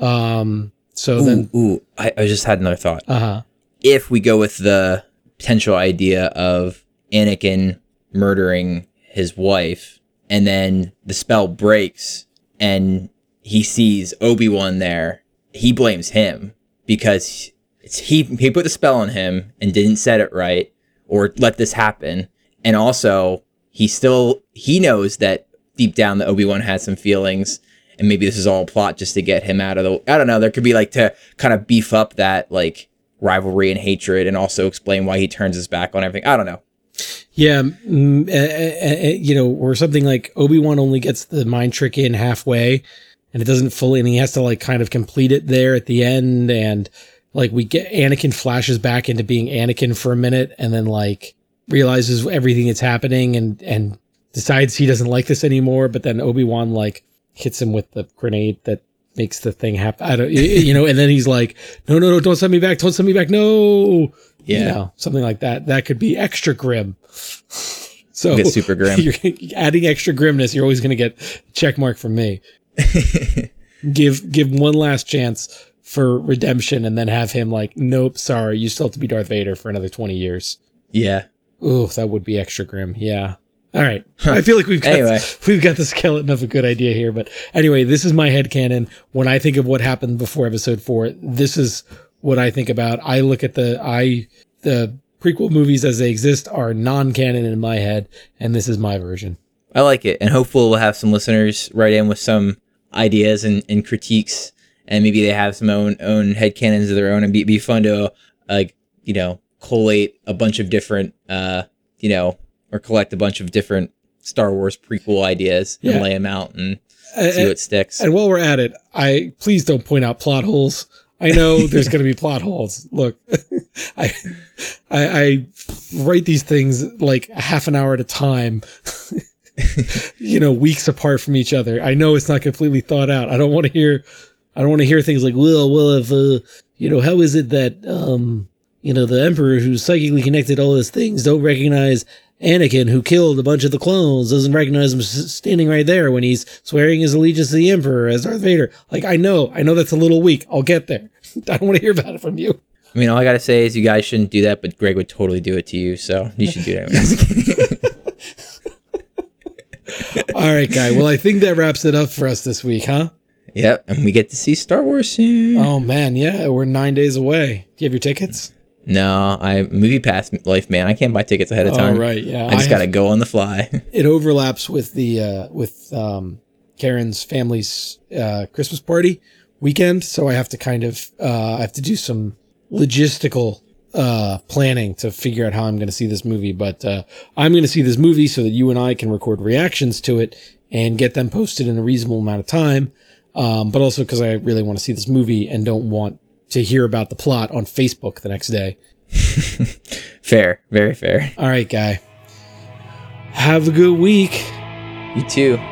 um, so ooh, then, ooh I, I just had another thought. uh huh. If we go with the potential idea of Anakin murdering his wife, and then the spell breaks, and he sees Obi Wan there, he blames him because it's he he put the spell on him and didn't set it right or let this happen, and also he still he knows that deep down that Obi Wan has some feelings, and maybe this is all plot just to get him out of the. I don't know. There could be like to kind of beef up that like rivalry and hatred, and also explain why he turns his back on everything. I don't know. Yeah, you know, or something like Obi Wan only gets the mind trick in halfway, and it doesn't fully, and he has to like kind of complete it there at the end, and like we get Anakin flashes back into being Anakin for a minute, and then like realizes everything that's happening, and and decides he doesn't like this anymore, but then Obi Wan like hits him with the grenade that makes the thing happen. I don't, you know, and then he's like, no, no, no, don't send me back, don't send me back, no. Yeah. You know, something like that. That could be extra grim. So Get super grim. You're adding extra grimness. You're always going to get check mark from me. give give one last chance for redemption, and then have him like, nope, sorry, you still have to be Darth Vader for another twenty years. Yeah. Ooh, that would be extra grim. Yeah. All right. I feel like we've got Anyway. we've got the skeleton of a good idea here, but anyway, this is my head canon. When I think of what happened before episode 4, this is what I think about. I look at the I the prequel movies as they exist are non-canon in my head, and this is my version. I like it, and hopefully we'll have some listeners write in with some ideas and, and critiques, and maybe they have some own own headcanons of their own, and be be fun to uh, like you know collate a bunch of different uh you know or collect a bunch of different Star Wars prequel ideas Yeah. and lay them out and And, see what sticks. and while we're at it, I please don't point out plot holes. I know there's going to be plot holes. Look, I, I I write these things like a half an hour at a time. you know, weeks apart from each other. I know it's not completely thought out. I don't want to hear I don't want to hear things like, well, well, if uh, you know, how is it that um, you know, the Emperor who's psychically connected all those things don't recognize Anakin, who killed a bunch of the clones, doesn't recognize him standing right there when he's swearing his allegiance to the Emperor as Darth Vader. Like, I know, I know that's a little weak. I'll get there. I don't want to hear about it from you. I mean, all I gotta say is you guys shouldn't do that, but Greg would totally do it to you, so you should do that. all right, guy. Well, I think that wraps it up for us this week, huh? Yep, and we get to see Star Wars soon. Oh man, yeah, we're nine days away. Do you have your tickets? No, I MoviePass life, man. I can't buy tickets ahead of time. Oh right, yeah. I just gotta go on the fly. it overlaps with the uh, with um, Karen's family's uh, Christmas party weekend, so I have to kind of uh, I have to do some logistical uh, planning to figure out how I'm going to see this movie. But uh, I'm going to see this movie so that you and I can record reactions to it and get them posted in a reasonable amount of time um, but also because I really want to see this movie and don't want to hear about the plot on Facebook the next day. fair, very fair. All right, guy. Have a good week. You too.